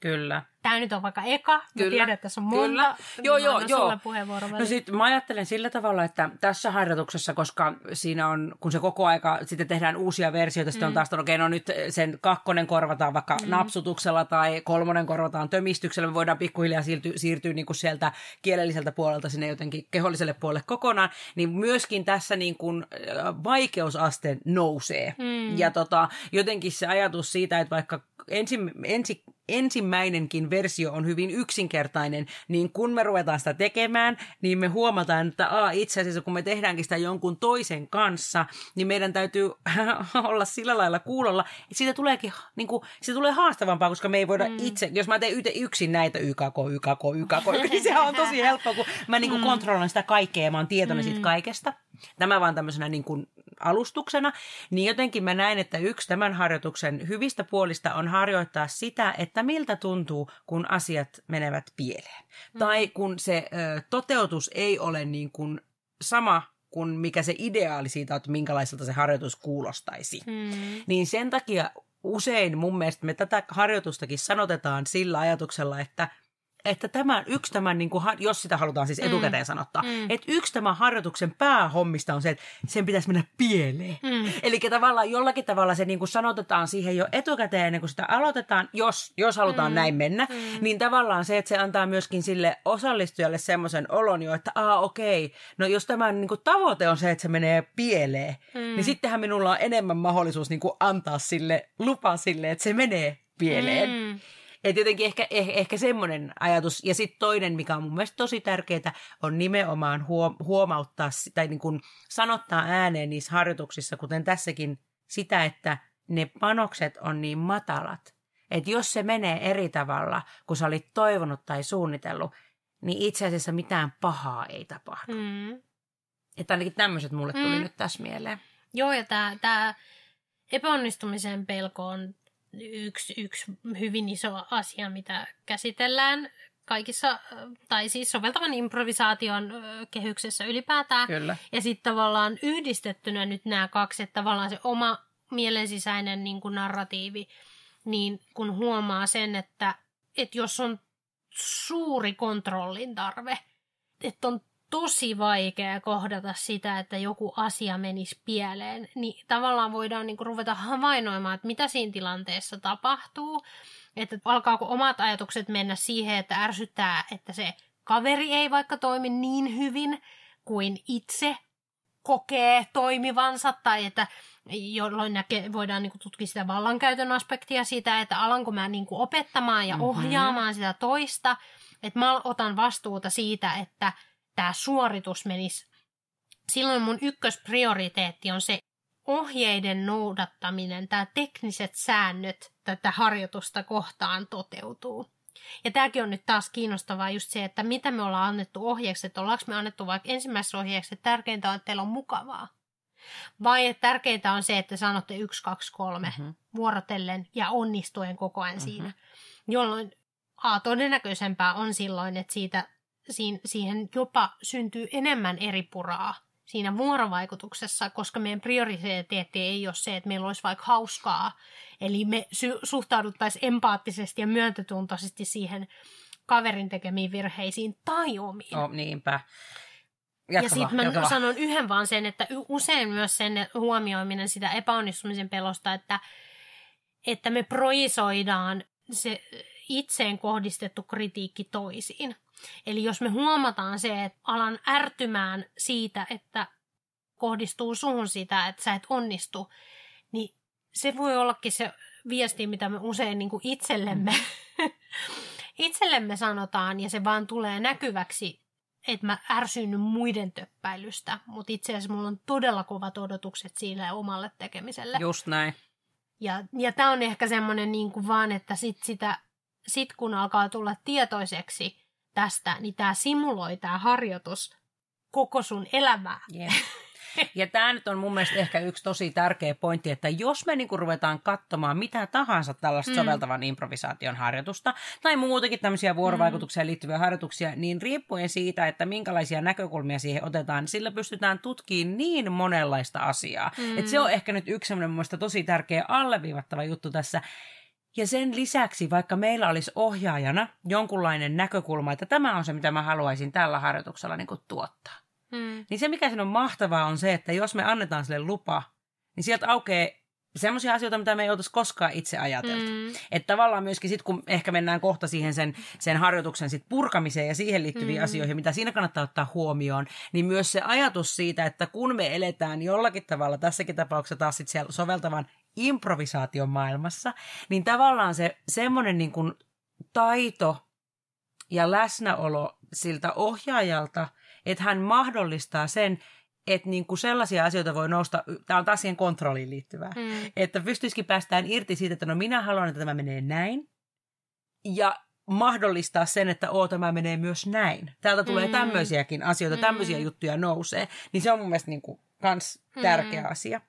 Kyllä. tämä nyt on vaikka eka, Kyllä, tiedän, että tässä on monta, kyllä. Joo, joo, joo. No sit mä ajattelen sillä tavalla, että tässä harjoituksessa, koska siinä on, kun se koko aika sitten tehdään uusia versioita, sitten mm. on taas, että okei, no nyt sen kakkonen korvataan vaikka mm. napsutuksella tai kolmonen korvataan tömistyksellä, me voidaan pikkuhiljaa siirtyä, siirtyä niin kuin sieltä kielelliseltä puolelta sinne jotenkin keholliselle puolelle kokonaan, niin myöskin tässä niin kuin äh, vaikeusaste nousee. Mm. Ja tota, jotenkin se ajatus siitä, että vaikka ensi, ensi, ensimmäinenkin versio on hyvin yksinkertainen, niin kun me ruvetaan sitä tekemään, niin me huomataan, että a, itse asiassa kun me tehdäänkin sitä jonkun toisen kanssa, niin meidän täytyy olla sillä lailla kuulolla, että siitä tuleekin, niin kuin, siitä tulee haastavampaa, koska me ei voida mm. itse, jos mä teen yte, yksin näitä YKK, YKK, YKK, niin sehän on tosi helppoa, kun mä niin kuin mm. kontrolloin sitä kaikkea ja mä oon tietoinen mm. siitä kaikesta. Tämä vaan tämmöisenä niin kuin alustuksena, niin jotenkin mä näen, että yksi tämän harjoituksen hyvistä puolista on harjoittaa sitä, että miltä tuntuu, kun asiat menevät pieleen. Mm. Tai kun se ö, toteutus ei ole niin kuin sama kuin mikä se ideaali siitä, että minkälaiselta se harjoitus kuulostaisi. Mm. Niin sen takia usein mun mielestä me tätä harjoitustakin sanotetaan sillä ajatuksella, että että tämä, yksi tämän, niin kuin, jos sitä halutaan siis etukäteen mm. sanottaa, mm. että yksi tämän harjoituksen päähommista on se, että sen pitäisi mennä pieleen. Mm. Eli tavallaan jollakin tavalla se niin kuin sanotetaan siihen jo etukäteen ennen kuin sitä aloitetaan, jos, jos halutaan mm. näin mennä, mm. niin tavallaan se, että se antaa myöskin sille osallistujalle semmoisen olon jo, että aa okei, no jos tämä niin kuin, tavoite on se, että se menee pieleen, mm. niin sittenhän minulla on enemmän mahdollisuus niin kuin, antaa sille lupa sille, että se menee pieleen. Mm. Että jotenkin ehkä, ehkä, ehkä semmoinen ajatus. Ja sitten toinen, mikä on mun mielestä tosi tärkeää, on nimenomaan huom- huomauttaa tai niin kuin sanottaa ääneen niissä harjoituksissa, kuten tässäkin, sitä, että ne panokset on niin matalat. Että jos se menee eri tavalla, kuin sä olit toivonut tai suunnitellut, niin itse asiassa mitään pahaa ei tapahdu. Mm. Että ainakin tämmöiset mulle tuli mm. nyt tässä mieleen. Joo, ja tämä epäonnistumisen pelko on yksi, yksi hyvin iso asia, mitä käsitellään kaikissa, tai siis soveltavan improvisaation kehyksessä ylipäätään. Kyllä. Ja sitten tavallaan yhdistettynä nyt nämä kaksi, että tavallaan se oma mielensisäinen niin kuin narratiivi, niin kun huomaa sen, että, että jos on suuri kontrollin tarve, että on tosi vaikea kohdata sitä, että joku asia menisi pieleen, niin tavallaan voidaan niin kuin ruveta havainnoimaan, että mitä siinä tilanteessa tapahtuu, että alkaako omat ajatukset mennä siihen, että ärsyttää, että se kaveri ei vaikka toimi niin hyvin kuin itse kokee toimivansa, tai että jolloin näke, voidaan niin tutkia sitä vallankäytön aspektia siitä, että alanko mä niin opettamaan ja ohjaamaan mm-hmm. sitä toista, että mä otan vastuuta siitä, että tämä suoritus menisi. Silloin mun ykkösprioriteetti on se ohjeiden noudattaminen, tämä tekniset säännöt tätä harjoitusta kohtaan toteutuu. Ja tämäkin on nyt taas kiinnostavaa just se, että mitä me ollaan annettu ohjeeksi, että ollaanko me annettu vaikka ensimmäisessä ohjeeksi, että tärkeintä on, että teillä on mukavaa. Vai että tärkeintä on se, että sanotte yksi, kaksi, kolme mm-hmm. vuorotellen ja onnistuen koko ajan mm-hmm. siinä. Jolloin A, todennäköisempää on silloin, että siitä siihen jopa syntyy enemmän eri puraa siinä vuorovaikutuksessa, koska meidän prioriteetti ei ole se, että meillä olisi vaikka hauskaa. Eli me suhtauduttaisiin empaattisesti ja myöntötuntoisesti siihen kaverin tekemiin virheisiin tai omiin. Oh, niinpä. Jatkava, ja sitten mä jatkava. sanon yhden vaan sen, että usein myös sen huomioiminen sitä epäonnistumisen pelosta, että, että me projisoidaan se itseen kohdistettu kritiikki toisiin. Eli jos me huomataan se, että alan ärtymään siitä, että kohdistuu suhun sitä, että sä et onnistu, niin se voi ollakin se viesti, mitä me usein niin kuin itsellemme, itsellemme sanotaan, ja se vaan tulee näkyväksi, että mä ärsyn muiden töppäilystä, mutta itse asiassa mulla on todella kovat odotukset sille omalle tekemiselle. Just näin. Ja, ja tämä on ehkä semmoinen niin kuin vaan, että sit sitä, sit kun alkaa tulla tietoiseksi tästä, niin tämä simuloi tämä harjoitus koko sun elämää. Yeah. Ja tämä nyt on mun mielestä ehkä yksi tosi tärkeä pointti, että jos me niinku ruvetaan katsomaan mitä tahansa tällaista mm. soveltavan improvisaation harjoitusta, tai muutenkin tämmöisiä vuorovaikutukseen liittyviä harjoituksia, niin riippuen siitä, että minkälaisia näkökulmia siihen otetaan, niin sillä pystytään tutkimaan niin monenlaista asiaa. Mm. Että se on ehkä nyt yksi semmoinen mun tosi tärkeä alleviivattava juttu tässä, Ja sen lisäksi, vaikka meillä olisi ohjaajana jonkunlainen näkökulma, että tämä on se, mitä mä haluaisin tällä harjoituksella niin kuin tuottaa. Mm. Niin se, mikä siinä on mahtavaa, on se, että jos me annetaan sille lupa, niin sieltä aukeaa semmoisia asioita, mitä me ei oltaisi koskaan itse ajateltu. Mm. Että tavallaan myöskin sitten, kun ehkä mennään kohta siihen sen, sen harjoituksen sit purkamiseen ja siihen liittyviin mm. asioihin, mitä siinä kannattaa ottaa huomioon, niin myös se ajatus siitä, että kun me eletään jollakin tavalla, tässäkin tapauksessa taas sit siellä soveltavan improvisaation maailmassa, niin tavallaan se semmoinen niin kuin taito ja läsnäolo siltä ohjaajalta, että hän mahdollistaa sen, että niin kuin sellaisia asioita voi nousta, tämä on taas siihen kontrolliin liittyvää, mm. että pystyisikin päästään irti siitä, että no minä haluan, että tämä menee näin, ja mahdollistaa sen, että oo, tämä menee myös näin. Täältä tulee mm. tämmöisiäkin asioita, tämmöisiä mm. juttuja nousee, niin se on mun mielestä niin kuin kans tärkeä mm. asia.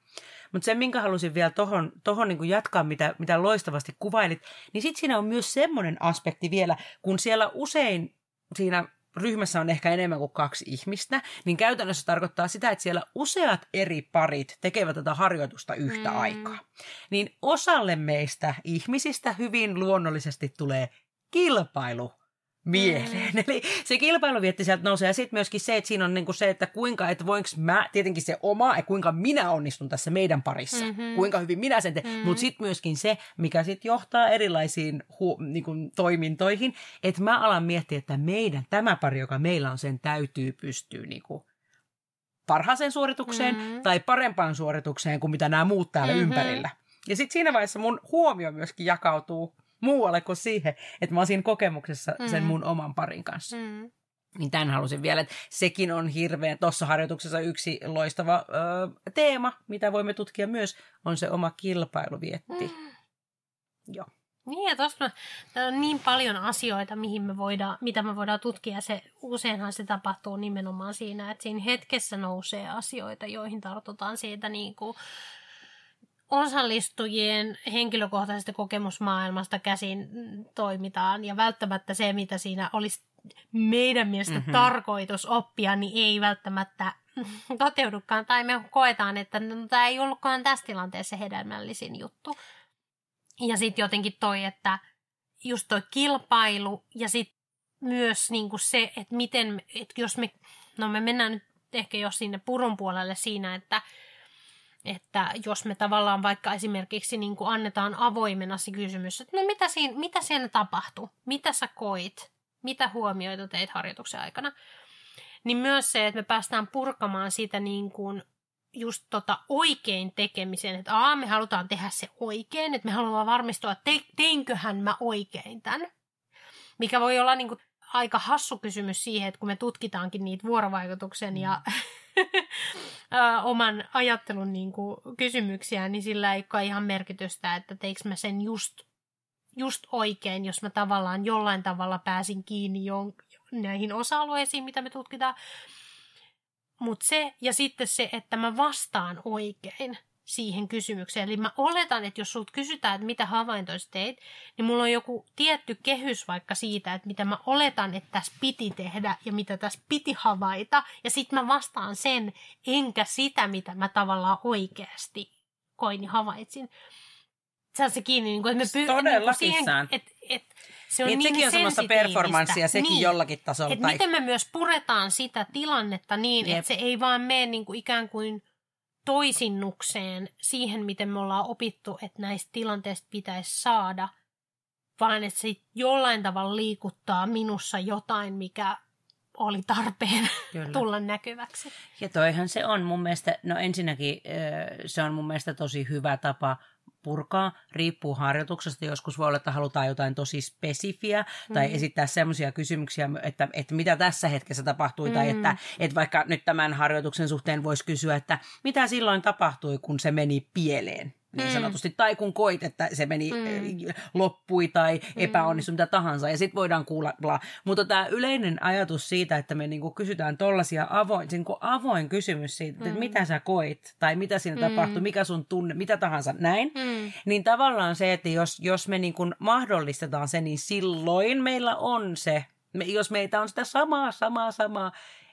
Mutta se, minkä halusin vielä tuohon tohon niin jatkaa, mitä, mitä loistavasti kuvailit, niin sitten siinä on myös semmoinen aspekti vielä, kun siellä usein siinä ryhmässä on ehkä enemmän kuin kaksi ihmistä, niin käytännössä tarkoittaa sitä, että siellä useat eri parit tekevät tätä harjoitusta yhtä mm. aikaa. Niin osalle meistä ihmisistä hyvin luonnollisesti tulee kilpailu mieleen. Mm. Eli se kilpailuvietti sieltä nousee ja sitten myöskin se, että siinä on niinku se, että kuinka, että voinko mä, tietenkin se oma, että kuinka minä onnistun tässä meidän parissa, mm-hmm. kuinka hyvin minä sen teen, mm-hmm. mutta sitten myöskin se, mikä sitten johtaa erilaisiin hu, niinku, toimintoihin, että mä alan miettiä, että meidän, tämä pari, joka meillä on, sen täytyy pystyä niinku, parhaaseen suoritukseen mm-hmm. tai parempaan suoritukseen kuin mitä nämä muut täällä mm-hmm. ympärillä. Ja sitten siinä vaiheessa mun huomio myöskin jakautuu muualle kuin siihen, että mä oon siinä kokemuksessa mm. sen mun oman parin kanssa. Mm. Niin tämän halusin vielä, että sekin on hirveän, tuossa harjoituksessa yksi loistava ö, teema, mitä voimme tutkia myös, on se oma kilpailuvietti. Mm. Joo. Niin, ja tuossa on niin paljon asioita, mihin me voidaan, mitä me voidaan tutkia. Se, useinhan se tapahtuu nimenomaan siinä, että siinä hetkessä nousee asioita, joihin tartutaan siitä niin kuin, osallistujien henkilökohtaisesta kokemusmaailmasta käsin toimitaan ja välttämättä se, mitä siinä olisi meidän mielestä mm-hmm. tarkoitus oppia, niin ei välttämättä toteudukaan. Tai me koetaan, että no, tämä ei ollutkaan tässä tilanteessa hedelmällisin juttu. Ja sitten jotenkin toi, että just toi kilpailu ja sitten myös niinku se, että miten, että jos me, no me mennään nyt ehkä jo sinne purun puolelle siinä, että että jos me tavallaan vaikka esimerkiksi niin kuin annetaan avoimena se kysymys, että no mitä siinä, mitä siinä tapahtui, mitä sä koit, mitä huomioita teit harjoituksen aikana, niin myös se, että me päästään purkamaan sitä niin kuin just tota oikein tekemisen, että aa, me halutaan tehdä se oikein, että me haluamme varmistua, että te, teinköhän mä oikein tämän. Mikä voi olla niin kuin aika hassu kysymys siihen, että kun me tutkitaankin niitä vuorovaikutuksen ja mm. oman ajattelun niin kuin, kysymyksiä, niin sillä ei ole ihan merkitystä, että teikö mä sen just, just oikein, jos mä tavallaan jollain tavalla pääsin kiinni jon, näihin osa-alueisiin, mitä me tutkitaan. Mutta se, ja sitten se, että mä vastaan oikein siihen kysymykseen. Eli mä oletan, että jos sulta kysytään, että mitä havaintoja teit, niin mulla on joku tietty kehys vaikka siitä, että mitä mä oletan, että tässä piti tehdä ja mitä tässä piti havaita. Ja sitten mä vastaan sen, enkä sitä, mitä mä tavallaan oikeasti koin ja havaitsin. Se on se kiinni, niin kuin, että me py- niin siihen, että, että se on niin, niin sekin on semmoista performanssia sekin niin, jollakin tasolla. Että tai... miten me myös puretaan sitä tilannetta niin, Jep. että se ei vaan mene niin kuin ikään kuin toisinnukseen siihen, miten me ollaan opittu, että näistä tilanteista pitäisi saada, vaan että se jollain tavalla liikuttaa minussa jotain, mikä oli tarpeen Kyllä. tulla näkyväksi. Ja toihan se on mun mielestä, no ensinnäkin se on mun mielestä tosi hyvä tapa purkaa, riippuu harjoituksesta. Joskus voi olla, että halutaan jotain tosi spesifiä tai mm. esittää semmoisia kysymyksiä, että, että mitä tässä hetkessä tapahtui mm. tai että, että vaikka nyt tämän harjoituksen suhteen voisi kysyä, että mitä silloin tapahtui, kun se meni pieleen niin mm. sanotusti, tai kun koit, että se meni, mm. loppui tai mm. epäonnistui, mitä tahansa, ja sitten voidaan kuulla. Bla. Mutta tämä yleinen ajatus siitä, että me niinku kysytään tollaisia avoin, niinku avoin kysymys siitä, mm. että mitä sä koit, tai mitä siinä mm. tapahtui, mikä sun tunne, mitä tahansa, näin, mm. niin tavallaan se, että jos, jos me niinku mahdollistetaan se, niin silloin meillä on se, me, jos meitä on sitä samaa, samaa, samaa,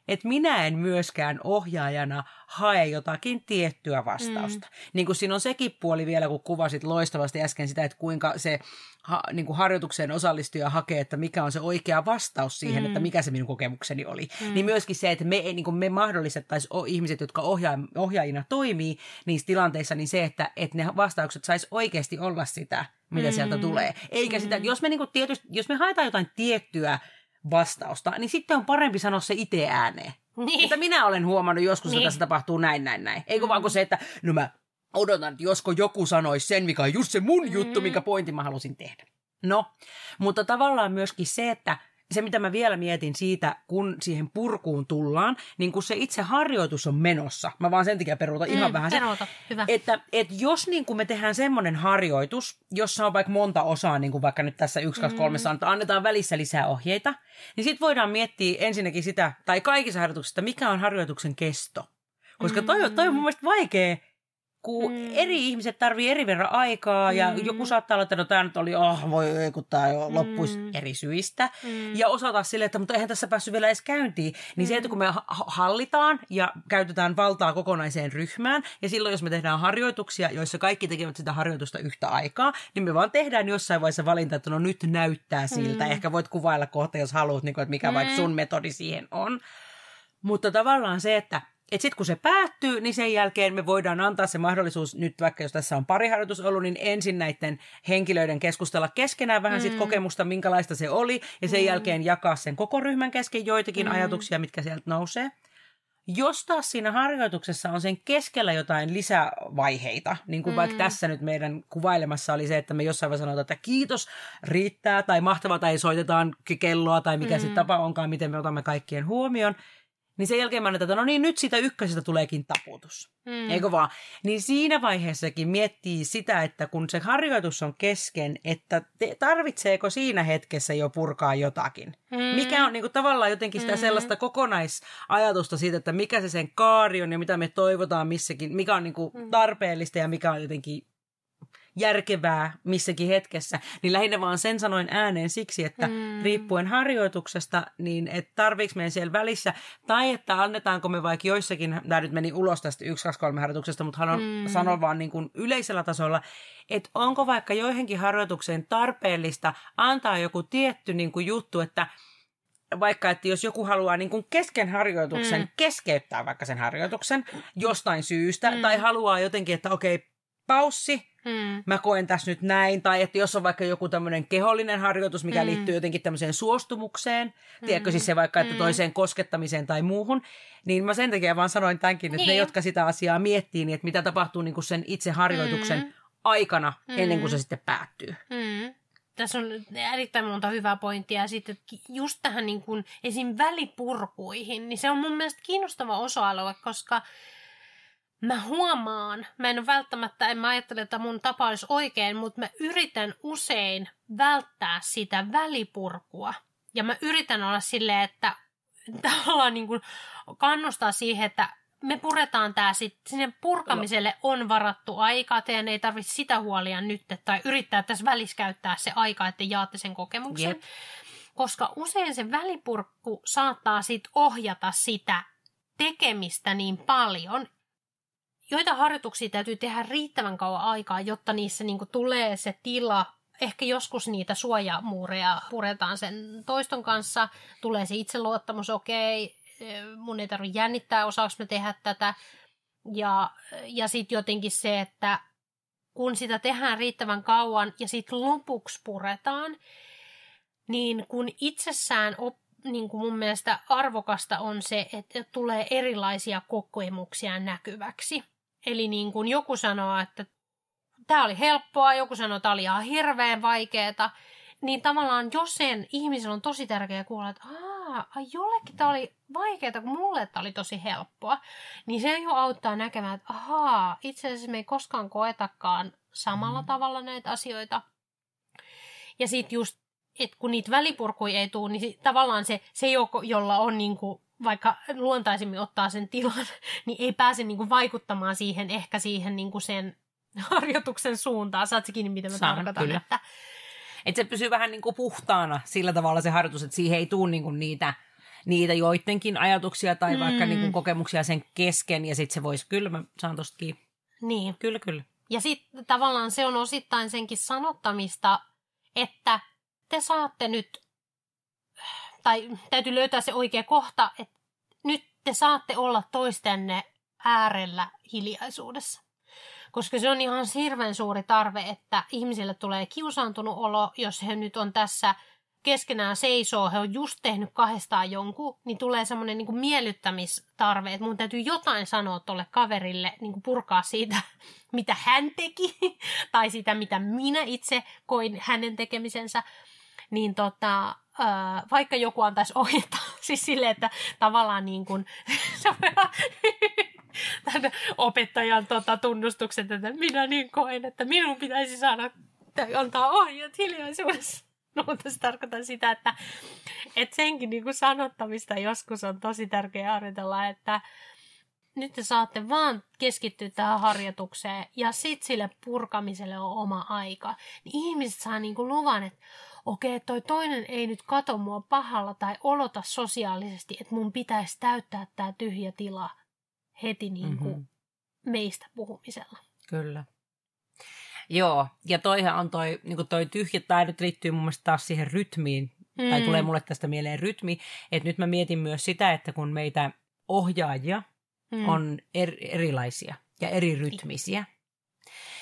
että minä en myöskään ohjaajana hae jotakin tiettyä vastausta. Mm. Niin kuin siinä on sekin puoli vielä, kun kuvasit loistavasti äsken sitä, että kuinka se ha, niin kuin harjoitukseen osallistuja hakee, että mikä on se oikea vastaus siihen, mm. että mikä se minun kokemukseni oli. Mm. Niin myöskin se, että me, niin kuin me mahdollistettaisiin ihmiset, jotka ohjaa, ohjaajina toimii niissä tilanteissa, niin se, että, että ne vastaukset saisi oikeasti olla sitä, mitä mm. sieltä tulee. Eikä mm. sitä, jos me, niin kuin tietysti, jos me haetaan jotain tiettyä vastausta, niin sitten on parempi sanoa se itse ääneen. Niin. Että minä olen huomannut joskus, niin. että tässä tapahtuu näin, näin, näin. Eikö mm. vaan kuin se, että no mä odotan, että josko joku sanoisi sen, mikä on just se mun juttu, mm. minkä pointin mä halusin tehdä. No, mutta tavallaan myöskin se, että se, mitä mä vielä mietin siitä, kun siihen purkuun tullaan, niin kun se itse harjoitus on menossa, mä vaan sen takia peruutan mm, ihan vähän se, hyvä. Että, että jos niin kun me tehdään semmoinen harjoitus, jossa on vaikka monta osaa, niin kuin vaikka nyt tässä 1, 2, 3 mm. että annetaan välissä lisää ohjeita, niin sitten voidaan miettiä ensinnäkin sitä, tai kaikissa harjoituksissa, mikä on harjoituksen kesto. Koska toi, toi on mun mielestä vaikea kun mm. eri ihmiset tarvii eri verran aikaa mm. ja joku saattaa olla, että no tämä nyt oli, oh voi ei, kun tämä jo mm. loppuisi eri syistä. Mm. Ja osata sille, että mutta eihän tässä päässyt vielä edes käyntiin. Niin mm. se, että kun me hallitaan ja käytetään valtaa kokonaiseen ryhmään ja silloin jos me tehdään harjoituksia, joissa kaikki tekevät sitä harjoitusta yhtä aikaa, niin me vaan tehdään jossain vaiheessa valinta, että no nyt näyttää siltä. Mm. Ehkä voit kuvailla kohta, jos haluat, niin kuin, että mikä mm. vaikka sun metodi siihen on. Mutta tavallaan se, että että sitten kun se päättyy, niin sen jälkeen me voidaan antaa se mahdollisuus, nyt vaikka jos tässä on pariharjoitus ollut, niin ensin näiden henkilöiden keskustella keskenään vähän mm. sit kokemusta, minkälaista se oli, ja sen mm. jälkeen jakaa sen koko ryhmän kesken joitakin mm. ajatuksia, mitkä sieltä nousee. Jos taas siinä harjoituksessa on sen keskellä jotain lisävaiheita, niin kuin mm. vaikka tässä nyt meidän kuvailemassa oli se, että me jossain vaiheessa sanotaan, että kiitos, riittää, tai mahtavaa, tai soitetaan kelloa, tai mikä mm. se tapa onkaan, miten me otamme kaikkien huomioon, niin sen jälkeen mä annan, että no niin, nyt sitä ykkösestä tuleekin taputus. Mm. Eikö vaan? Niin siinä vaiheessakin miettii sitä, että kun se harjoitus on kesken, että te, tarvitseeko siinä hetkessä jo purkaa jotakin. Mm. Mikä on niin kuin, tavallaan jotenkin sitä mm. sellaista kokonaisajatusta siitä, että mikä se sen kaari on ja mitä me toivotaan missäkin, mikä on niin kuin, mm. tarpeellista ja mikä on jotenkin järkevää missäkin hetkessä, niin lähinnä vaan sen sanoin ääneen siksi, että mm. riippuen harjoituksesta, niin että tarviiko meidän siellä välissä, tai että annetaanko me vaikka joissakin, tämä nyt meni ulos tästä 1, 2, 3 harjoituksesta, mutta haluan mm. sanoa vaan niin kuin yleisellä tasolla, että onko vaikka joihinkin harjoitukseen tarpeellista antaa joku tietty niin kuin juttu, että vaikka, että jos joku haluaa niin kuin kesken harjoituksen mm. keskeyttää vaikka sen harjoituksen jostain syystä, mm. tai haluaa jotenkin, että okei, paussi, Hmm. Mä koen tässä nyt näin. Tai että jos on vaikka joku tämmöinen kehollinen harjoitus, mikä hmm. liittyy jotenkin tämmöiseen suostumukseen, hmm. tiedätkö siis se vaikka, että hmm. toiseen koskettamiseen tai muuhun, niin mä sen takia vaan sanoin tämänkin, että niin. ne, jotka sitä asiaa miettii, niin että mitä tapahtuu niin kuin sen itse harjoituksen hmm. aikana hmm. ennen kuin se sitten päättyy. Hmm tässä on erittäin monta hyvää pointtia. Ja sitten just tähän niin kuin esim. välipurkuihin, niin se on mun mielestä kiinnostava osa-alue, koska mä huomaan, mä en välttämättä, en mä ajattele, että mun tapa olisi oikein, mutta mä yritän usein välttää sitä välipurkua. Ja mä yritän olla silleen, että tavallaan niin kuin kannustaa siihen, että me puretaan tämä sitten, sinne purkamiselle on varattu aika, teidän ei tarvitse sitä huolia nyt, tai yrittää tässä välissä käyttää se aika, että jaatte sen kokemuksen. Yep. Koska usein se välipurkku saattaa sitten ohjata sitä tekemistä niin paljon, joita harjoituksia täytyy tehdä riittävän kauan aikaa, jotta niissä niin tulee se tila, ehkä joskus niitä suojamuureja puretaan sen toiston kanssa, tulee se itseluottamus, okei, okay, mun ei tarvitse jännittää, osaako me tehdä tätä. Ja, ja sitten jotenkin se, että kun sitä tehdään riittävän kauan ja sitten lopuksi puretaan, niin kun itsessään op, niin kuin mun mielestä arvokasta on se, että tulee erilaisia kokemuksia näkyväksi. Eli niin kuin joku sanoo, että tämä oli helppoa, joku sanoo, että tämä oli ihan hirveän vaikeaa, niin tavallaan jos sen ihmisellä on tosi tärkeää kuulla, että Aa, ai jollekin tämä oli vaikeaa, kun mulle tämä oli tosi helppoa, niin se jo auttaa näkemään, että ahaa, itse asiassa me ei koskaan koetakaan samalla mm. tavalla näitä asioita. Ja sitten just, että kun niitä välipurkuja ei tule, niin tavallaan se, se jolla on niinku vaikka luontaisemmin ottaa sen tilan, niin ei pääse niin kuin vaikuttamaan siihen, ehkä siihen niin kuin sen harjoituksen suuntaan. Saat kiinni, mitä mä Saan, tarkoitan. Kyllä. Että... että se pysyy vähän niin kuin puhtaana sillä tavalla se harjoitus, että siihen ei tule niin kuin niitä niitä joidenkin ajatuksia tai mm. vaikka niin kuin kokemuksia sen kesken ja sitten se voisi, kyllä mä saan tosta kiinni. Niin. Kyllä, kyllä. Ja sitten tavallaan se on osittain senkin sanottamista, että te saatte nyt, tai täytyy löytää se oikea kohta, että nyt te saatte olla toistenne äärellä hiljaisuudessa. Koska se on ihan hirveän suuri tarve, että ihmisille tulee kiusaantunut olo, jos he nyt on tässä keskenään seisoo, he on just tehnyt kahdestaan jonkun, niin tulee semmoinen niin miellyttämistarve, että mun täytyy jotain sanoa tuolle kaverille, niin kuin purkaa siitä, mitä hän teki, tai sitä, mitä minä itse koin hänen tekemisensä. Niin tota, vaikka joku antaisi ohjetta, siis silleen, että tavallaan niin kuin, tämän opettajan tota, tunnustukset, että minä niin koen, että minun pitäisi saada antaa ohjeet hiljaisuudessa. No, mutta se tarkoittaa sitä, että, että senkin niin kuin sanottamista joskus on tosi tärkeää harjoitella, että nyt te saatte vaan keskittyä tähän harjoitukseen ja sitten sille purkamiselle on oma aika. Niin ihmiset saa niin kuin luvan, että okei, toi toinen ei nyt kato mua pahalla tai olota sosiaalisesti, että mun pitäisi täyttää tämä tyhjä tila heti niin kuin mm-hmm. meistä puhumisella. Kyllä. Joo, ja toihan on toi, niin kuin toi tyhjä taidot liittyy mun mielestä taas siihen rytmiin, mm. tai tulee mulle tästä mieleen rytmi, että nyt mä mietin myös sitä, että kun meitä ohjaajia mm. on er, erilaisia ja eri rytmisiä,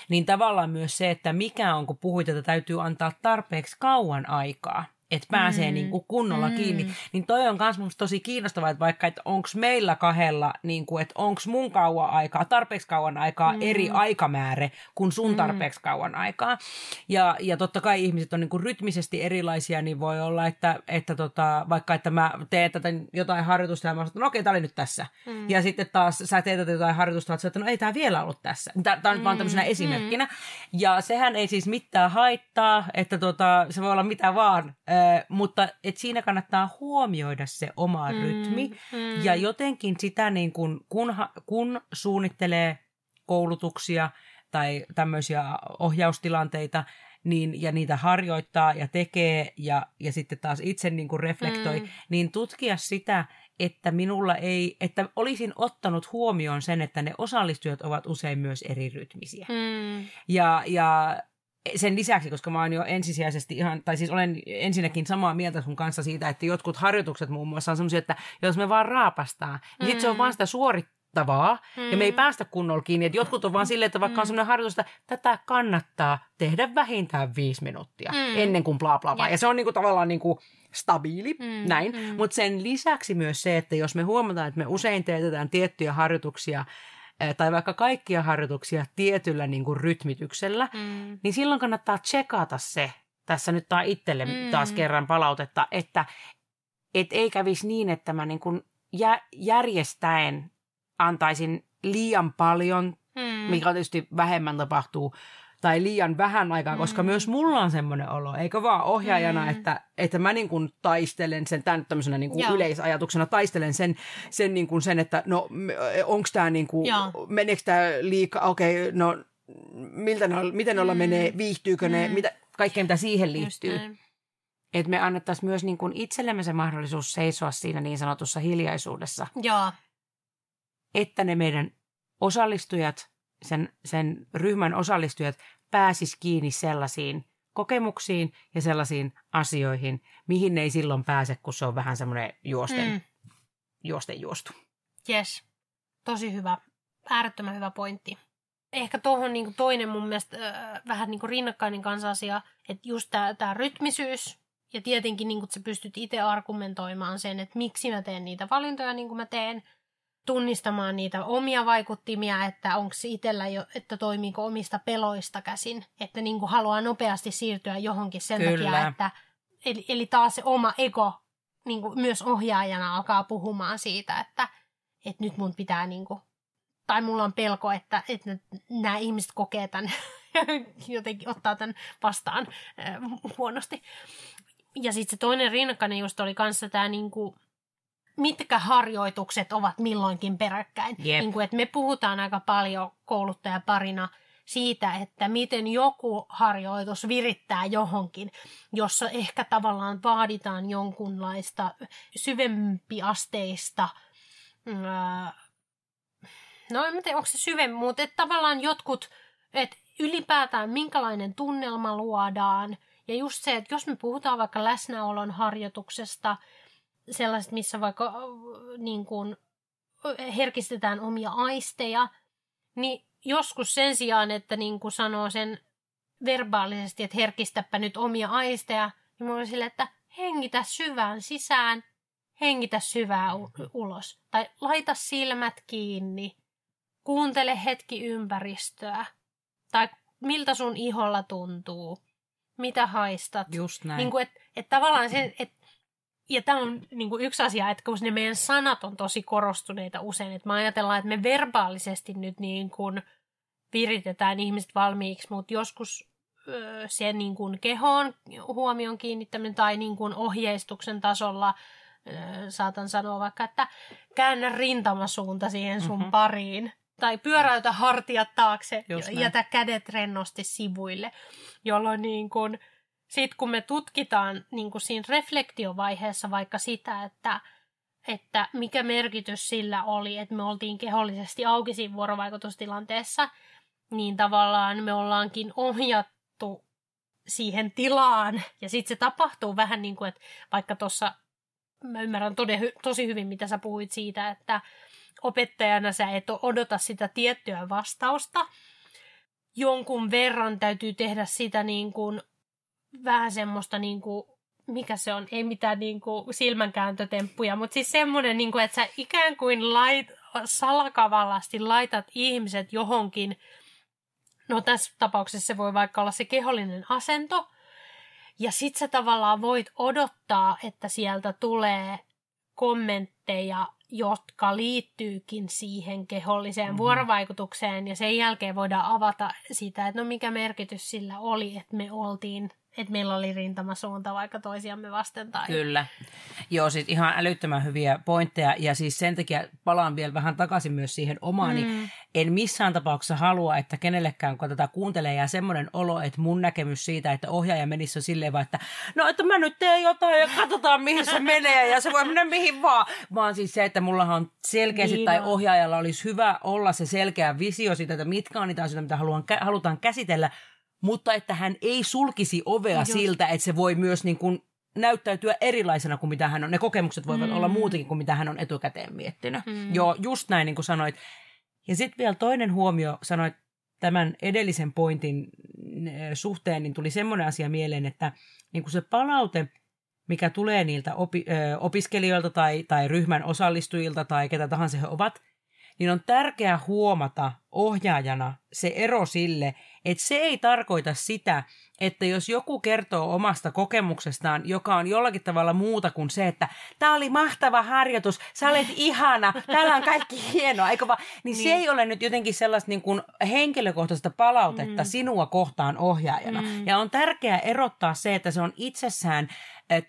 niin tavallaan myös se, että mikä on, kun puhuit, että täytyy antaa tarpeeksi kauan aikaa, että pääsee mm. niin kuin kunnolla mm. kiinni. Niin toi on myös musta tosi kiinnostavaa, että vaikka, että onko meillä kahdella, niin kuin, että onko mun kauan aikaa, tarpeeksi kauan aikaa mm. eri aikamäärä kuin sun mm. tarpeeksi mm. kauan aikaa. Ja, ja totta kai ihmiset on niin kuin rytmisesti erilaisia, niin voi olla, että, että tota, vaikka että mä teen tätä jotain harjoitusta ja mä sanon, no okei, tää oli nyt tässä. Mm. Ja sitten taas sä teet tätä jotain harjoitusta, että no ei tämä vielä ollut tässä. Tämä on nyt mm. vaan tämmöisenä esimerkkinä. Mm. Ja sehän ei siis mitään haittaa, että tota, se voi olla mitä vaan mutta et siinä kannattaa huomioida se oma mm, rytmi mm. ja jotenkin sitä niin kun, kun, kun suunnittelee koulutuksia tai tämmöisiä ohjaustilanteita, niin, ja niitä harjoittaa ja tekee ja, ja sitten taas itse niin kuin reflektoi, mm. niin tutkia sitä, että minulla ei, että olisin ottanut huomioon sen, että ne osallistujat ovat usein myös eri rytmisiä. Mm. Ja, ja sen lisäksi, koska mä oon jo ensisijaisesti ihan, tai siis olen ensinnäkin samaa mieltä sun kanssa siitä, että jotkut harjoitukset muun muassa on semmoisia, että jos me vaan raapastaan, niin mm. sitten se on vaan sitä suorittavaa, mm. ja me ei päästä kunnolla kiinni. Että jotkut on vaan silleen, että vaikka mm. on semmoinen harjoitus, että tätä kannattaa tehdä vähintään viisi minuuttia mm. ennen kuin bla bla bla. Ja se on niinku tavallaan niinku stabiili, mm. näin. Mm. Mutta sen lisäksi myös se, että jos me huomataan, että me usein teetetään tiettyjä harjoituksia, tai vaikka kaikkia harjoituksia tietyllä niin kuin rytmityksellä, mm. niin silloin kannattaa tsekata se, tässä nyt taas itselle mm. taas kerran palautetta, että et ei kävisi niin, että mä niin kuin jä, järjestäen antaisin liian paljon, mm. mikä tietysti vähemmän tapahtuu tai liian vähän aikaa, koska mm. myös mulla on semmoinen olo, eikö vaan ohjaajana, mm. että, että mä niin kuin taistelen sen, tämän tämmöisenä niin kuin yleisajatuksena, taistelen sen, sen, niin kuin sen että no onko tämä niin kuin, meneekö tämä liikaa, okei, okay, no miltä ne, miten ne mm. menee, viihtyykö mm. ne, mitä, kaikkea mitä siihen liittyy. Että me annettaisiin myös niin kuin itsellemme se mahdollisuus seisoa siinä niin sanotussa hiljaisuudessa. Joo. Että ne meidän osallistujat sen, sen ryhmän osallistujat pääsis kiinni sellaisiin kokemuksiin ja sellaisiin asioihin, mihin ne ei silloin pääse, kun se on vähän semmoinen juosten, mm. juosten juostu. Yes, tosi hyvä, äärettömän hyvä pointti. Ehkä tuohon niin toinen mun mielestä äh, vähän niin rinnakkainen kanssa asia, että just tämä rytmisyys ja tietenkin niin sä pystyt itse argumentoimaan sen, että miksi mä teen niitä valintoja niin kuin mä teen – tunnistamaan niitä omia vaikuttimia, että onko itsellä jo, että toimiiko omista peloista käsin, että niin kuin haluaa nopeasti siirtyä johonkin sen Kyllä. takia, että eli, eli taas se oma ego niin kuin myös ohjaajana alkaa puhumaan siitä, että, että nyt mun pitää niin kuin, tai mulla on pelko, että, että nämä ihmiset kokee tämän jotenkin ottaa tämän vastaan äh, huonosti. Ja sitten se toinen rinnakkainen just oli kanssa tämä niin kuin, mitkä harjoitukset ovat milloinkin peräkkäin. Yep. Niin kuin, että me puhutaan aika paljon kouluttajaparina siitä, että miten joku harjoitus virittää johonkin, jossa ehkä tavallaan vaaditaan jonkunlaista syvempiasteista, no en tiedä, onko se syvempi, mutta että tavallaan jotkut, että ylipäätään minkälainen tunnelma luodaan, ja just se, että jos me puhutaan vaikka läsnäolon harjoituksesta, sellaista, missä vaikka niin kuin, herkistetään omia aisteja, niin joskus sen sijaan, että niin kuin sanoo sen verbaalisesti, että herkistäpä nyt omia aisteja, niin mulla sille, että hengitä syvään sisään, hengitä syvää u- ulos. Tai laita silmät kiinni, kuuntele hetki ympäristöä. Tai miltä sun iholla tuntuu, mitä haistat. Just näin. Niin kuin, että et tavallaan se, että ja tämä on niin kuin yksi asia, että kun ne meidän sanat on tosi korostuneita usein, että me ajatellaan, että me verbaalisesti nyt niin kuin viritetään ihmiset valmiiksi, mutta joskus öö, se niin kuin kehoon huomion kiinnittäminen tai niin kuin ohjeistuksen tasolla öö, saatan sanoa vaikka, että käännä rintamasuunta siihen sun mm-hmm. pariin tai pyöräytä hartiat taakse, ja jätä kädet rennosti sivuille, jolloin niin kuin, sitten kun me tutkitaan niin kuin siinä reflektiovaiheessa vaikka sitä, että, että mikä merkitys sillä oli, että me oltiin kehollisesti auki siinä vuorovaikutustilanteessa, niin tavallaan me ollaankin ohjattu siihen tilaan. Ja sitten se tapahtuu vähän niin kuin, että vaikka tuossa, mä ymmärrän tode, tosi hyvin, mitä sä puhuit siitä, että opettajana sä et odota sitä tiettyä vastausta. Jonkun verran täytyy tehdä sitä niin kuin vähän semmoista niin kuin, mikä se on, ei mitään niin kuin silmänkääntötemppuja, mutta siis semmoinen, niin kuin, että sä ikään kuin lait, salakavallasti laitat ihmiset johonkin, no tässä tapauksessa se voi vaikka olla se kehollinen asento, ja sit sä tavallaan voit odottaa, että sieltä tulee kommentteja, jotka liittyykin siihen keholliseen mm-hmm. vuorovaikutukseen, ja sen jälkeen voidaan avata sitä, että no mikä merkitys sillä oli, että me oltiin että meillä oli rintamasuunta vaikka toisiamme vasten. Tai... Kyllä. Joo, siis ihan älyttömän hyviä pointteja. Ja siis sen takia palaan vielä vähän takaisin myös siihen omaan. Mm. En missään tapauksessa halua, että kenellekään, kun tätä kuuntelee, ja semmoinen olo, että mun näkemys siitä, että ohjaaja menisi on silleen vaan, että no, että mä nyt teen jotain ja katsotaan, mihin se menee, ja se voi mennä mihin vaan. Vaan siis se, että mulla on selkeästi, niin tai on. ohjaajalla olisi hyvä olla se selkeä visio siitä, että mitkä on niitä asioita, mitä haluan, halutaan käsitellä, mutta että hän ei sulkisi ovea Just. siltä, että se voi myös niin kuin näyttäytyä erilaisena kuin mitä hän on. Ne kokemukset voivat mm. olla muutakin kuin mitä hän on etukäteen miettinyt. Mm. Joo, just näin niin kuin sanoit. Ja sitten vielä toinen huomio, sanoit tämän edellisen pointin eh, suhteen, niin tuli semmoinen asia mieleen, että niin kuin se palaute, mikä tulee niiltä opi, ö, opiskelijoilta tai, tai ryhmän osallistujilta tai ketä tahansa he ovat, niin on tärkeää huomata ohjaajana se ero sille, että se ei tarkoita sitä, että jos joku kertoo omasta kokemuksestaan, joka on jollakin tavalla muuta kuin se, että tämä oli mahtava harjoitus, sä olet ihana, täällä on kaikki hienoa, eikö vaan, niin, niin. se ei ole nyt jotenkin sellaista niin kuin henkilökohtaista palautetta mm. sinua kohtaan ohjaajana. Mm. Ja on tärkeää erottaa se, että se on itsessään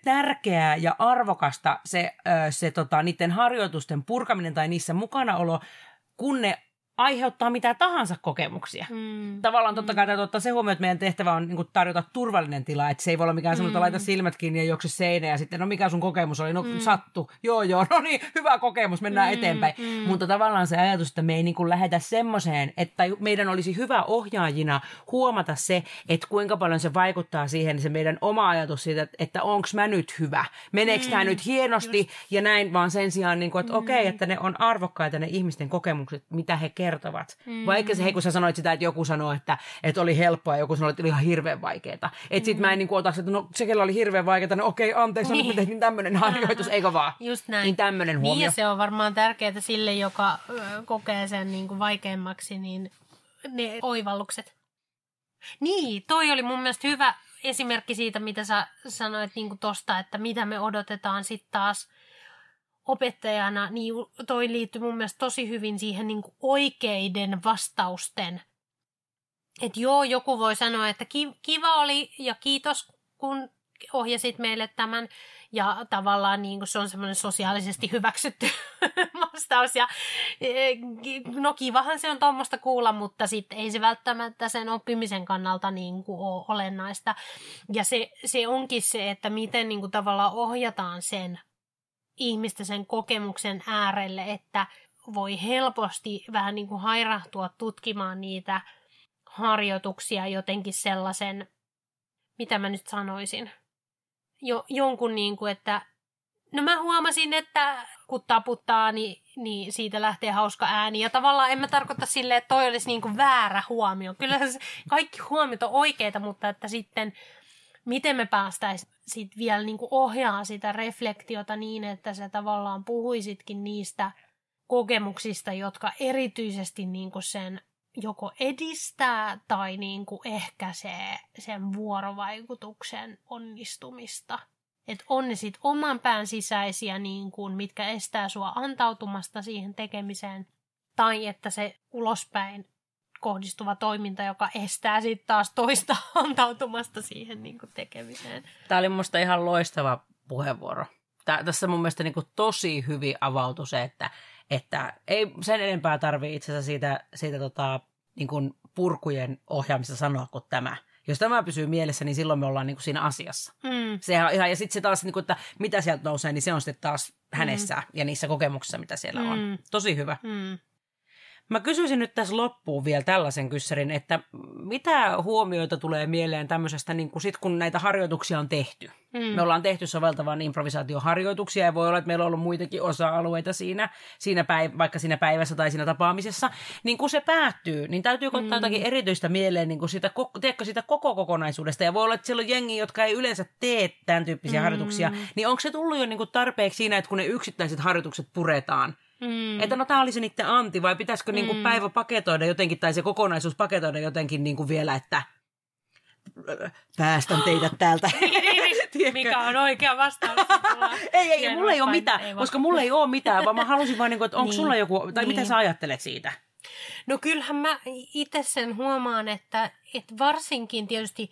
tärkeää ja arvokasta se, se tota, niiden harjoitusten purkaminen tai niissä mukanaolo, kun ne aiheuttaa mitä tahansa kokemuksia. Mm. Tavallaan totta kai täytyy ottaa se huomioon, että meidän tehtävä on niin kuin, tarjota turvallinen tila, että se ei voi olla mikään mm. semmoista, laita silmät kiinni ja juokse seinä ja sitten, no mikä sun kokemus oli, no mm. sattu, joo joo, no niin, hyvä kokemus, mennään mm. eteenpäin. Mm. Mutta tavallaan se ajatus, että me ei niin kuin lähetä semmoiseen, että meidän olisi hyvä ohjaajina huomata se, että kuinka paljon se vaikuttaa siihen se meidän oma ajatus siitä, että, että onko mä nyt hyvä, meneekö mm. tämä nyt hienosti Just. ja näin, vaan sen sijaan, niin kuin, että mm. okei, okay, että ne on arvokkaita ne ihmisten kokemukset, mitä he kertovat. Mm. Vaikka se, hei kun sä sanoit sitä, että joku sanoi, että, että oli helppoa ja joku sanoi, että oli ihan hirveän vaikeaa. Että mm. sit mä en niin kuin ota, että no se, kellä oli hirveän vaikeaa, no okei, anteeksi, niin. me tehtiin tämmöinen harjoitus, eikö vaan? Just näin. Niin tämmöinen huomio. Niin ja se on varmaan tärkeää sille, joka kokee sen niin kuin vaikeammaksi, niin ne oivallukset. Niin, toi oli mun mielestä hyvä esimerkki siitä, mitä sä sanoit niin tosta, että mitä me odotetaan sitten taas – opettajana, niin toi liittyy mun mielestä tosi hyvin siihen niin kuin oikeiden vastausten. Että joo, joku voi sanoa, että kiva oli ja kiitos, kun ohjasit meille tämän. Ja tavallaan niin kuin se on semmoinen sosiaalisesti hyväksytty vastaus. Ja, e, no kivahan se on tuommoista kuulla, mutta sitten ei se välttämättä sen oppimisen kannalta niin kuin ole olennaista. Ja se, se onkin se, että miten niin kuin tavallaan ohjataan sen ihmistä sen kokemuksen äärelle, että voi helposti vähän niin kuin hairahtua tutkimaan niitä harjoituksia jotenkin sellaisen, mitä mä nyt sanoisin, jo, jonkun niin kuin, että no mä huomasin, että kun taputtaa, niin, niin siitä lähtee hauska ääni. Ja tavallaan en mä tarkoita silleen, että toi olisi niin kuin väärä huomio. Kyllä kaikki huomiot on oikeita, mutta että sitten miten me päästäisiin sit vielä niin ohjaa sitä reflektiota niin, että sä tavallaan puhuisitkin niistä kokemuksista, jotka erityisesti niin sen joko edistää tai niin ehkäisee sen vuorovaikutuksen onnistumista. Että on ne sitten oman pään sisäisiä, niin kuin, mitkä estää sua antautumasta siihen tekemiseen, tai että se ulospäin kohdistuva toiminta, joka estää sitten taas toista antautumasta siihen niin kuin tekemiseen. Tämä oli minusta ihan loistava puheenvuoro. Tää, tässä mun mielestä niin kuin tosi hyvin avautui se, että, että ei sen enempää tarvitse itse asiassa siitä, siitä tota, niin kuin purkujen ohjaamista sanoa kuin tämä. Jos tämä pysyy mielessä, niin silloin me ollaan niin kuin siinä asiassa. Mm. Se on ihan, ja sitten se taas, niin kuin, että mitä sieltä nousee, niin se on sitten taas hänessä mm. ja niissä kokemuksissa, mitä siellä mm. on. Tosi hyvä. Mm. Mä kysyisin nyt tässä loppuun vielä tällaisen kyssärin, että mitä huomioita tulee mieleen tämmöisestä, niin kuin sit kun näitä harjoituksia on tehty? Hmm. Me ollaan tehty soveltavan improvisaatioharjoituksia ja voi olla, että meillä on ollut muitakin osa-alueita siinä, siinä päiv- vaikka siinä päivässä tai siinä tapaamisessa. Niin kun se päättyy, niin täytyy ottaa hmm. jotakin erityistä mieleen niin sitä, tiedätkö, sitä koko kokonaisuudesta. Ja voi olla, että siellä on jengi, jotka ei yleensä tee tämän tyyppisiä hmm. harjoituksia. Niin onko se tullut jo niin tarpeeksi siinä, että kun ne yksittäiset harjoitukset puretaan, Mm. Että no tämä oli se niiden anti, vai pitäisikö mm. niinku päivä paketoida jotenkin, tai se kokonaisuus paketoida jotenkin niinku vielä, että päästän teidät täältä. Mikä on oikea vastaus? ei, ei, mulla ei ole mitään, ei koska mulla ei ole mitään, vaan mä halusin vaan, niinku, että onko niin. sulla joku, tai niin. mitä sä ajattelet siitä? No kyllähän mä itse sen huomaan, että, että varsinkin tietysti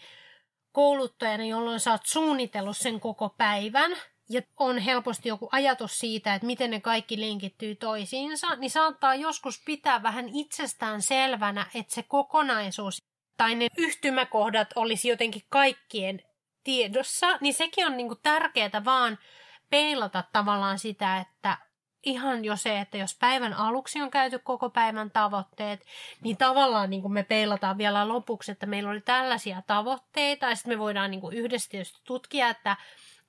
kouluttajana, jolloin sä oot suunnitellut sen koko päivän – ja on helposti joku ajatus siitä, että miten ne kaikki linkittyy toisiinsa, niin saattaa joskus pitää vähän itsestään selvänä, että se kokonaisuus tai ne yhtymäkohdat olisi jotenkin kaikkien tiedossa, niin sekin on niinku tärkeää vaan peilata tavallaan sitä, että ihan jo se, että jos päivän aluksi on käyty koko päivän tavoitteet, niin tavallaan niin kuin me peilataan vielä lopuksi, että meillä oli tällaisia tavoitteita, ja sitten me voidaan niin kuin yhdessä tietysti tutkia, että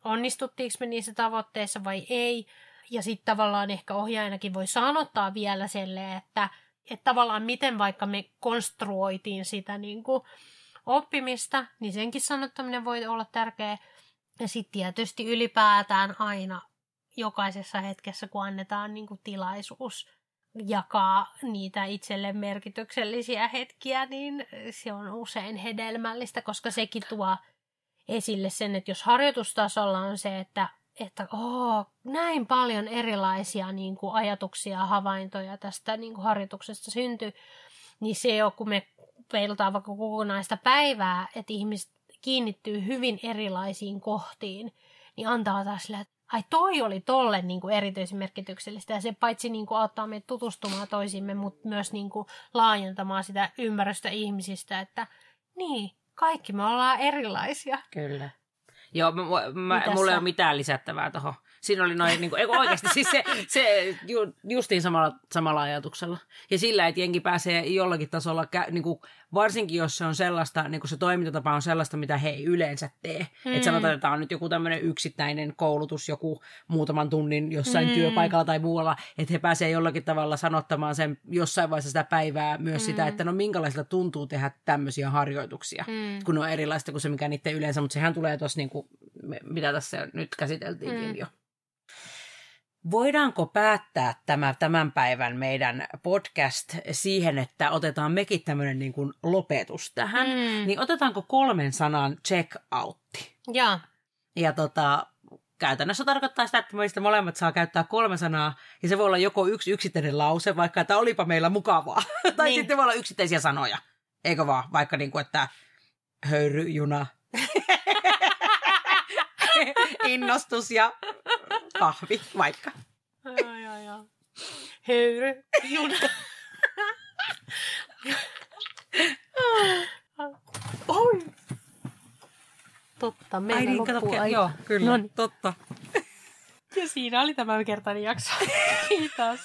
onnistuttiinko me niissä tavoitteissa vai ei. Ja sitten tavallaan ehkä ohjaajanakin voi sanottaa vielä sille, että, että tavallaan miten vaikka me konstruoitiin sitä niin kuin oppimista, niin senkin sanottaminen voi olla tärkeä. Ja sitten tietysti ylipäätään aina jokaisessa hetkessä, kun annetaan niin kuin tilaisuus jakaa niitä itselle merkityksellisiä hetkiä, niin se on usein hedelmällistä, koska sekin tuo esille sen, että jos harjoitustasolla on se, että, että oh, näin paljon erilaisia niin kuin ajatuksia ja havaintoja tästä niin kuin harjoituksesta syntyy, niin se on, kun me peilataan vaikka kokonaista päivää, että ihmiset kiinnittyy hyvin erilaisiin kohtiin, niin antaa taas sille, että ai toi oli tolle niin kuin erityisen merkityksellistä ja se paitsi niin kuin auttaa meitä tutustumaan toisimme, mutta myös niin kuin laajentamaan sitä ymmärrystä ihmisistä, että niin, kaikki me ollaan erilaisia. Kyllä. Joo, mä, mä, mulla ei ole mitään lisättävää tuohon Siinä oli noin, niin kuin, oikeasti siis se, se ju, justiin samalla, samalla ajatuksella. Ja sillä, että jengi pääsee jollakin tasolla, niin kuin, varsinkin jos se on sellaista, niin kuin se toimintatapa on sellaista, mitä he ei yleensä tee. Mm. Että sanotaan, että tämä on nyt joku tämmöinen yksittäinen koulutus, joku muutaman tunnin jossain mm. työpaikalla tai muualla, että he pääsee jollakin tavalla sanottamaan sen jossain vaiheessa sitä päivää myös mm. sitä, että no minkälaisilla tuntuu tehdä tämmöisiä harjoituksia, mm. kun ne on erilaista kuin se, mikä niiden yleensä, mutta sehän tulee tuossa, niin kuin, mitä tässä nyt käsiteltiinkin mm. jo. Voidaanko päättää tämä tämän päivän meidän podcast siihen, että otetaan mekin tämmöinen niin kuin lopetus tähän? Mm. Niin otetaanko kolmen sanan check outti? Ja. Ja tota, käytännössä tarkoittaa sitä, että meistä molemmat saa käyttää kolme sanaa, ja se voi olla joko yksi yksittäinen lause, vaikka että olipa meillä mukavaa, tai niin. sitten voi olla yksittäisiä sanoja. Eikö vaan? Vaikka niin kuin, että höyryjuna. innostus ja kahvi vaikka. Ai, ai, ai. Höyry, juna. Oi. Totta, meillä Ai niin, loppuu kato, aika. joo, kyllä, Noniin. totta. Ja siinä oli tämän kertainen jakso. Kiitos.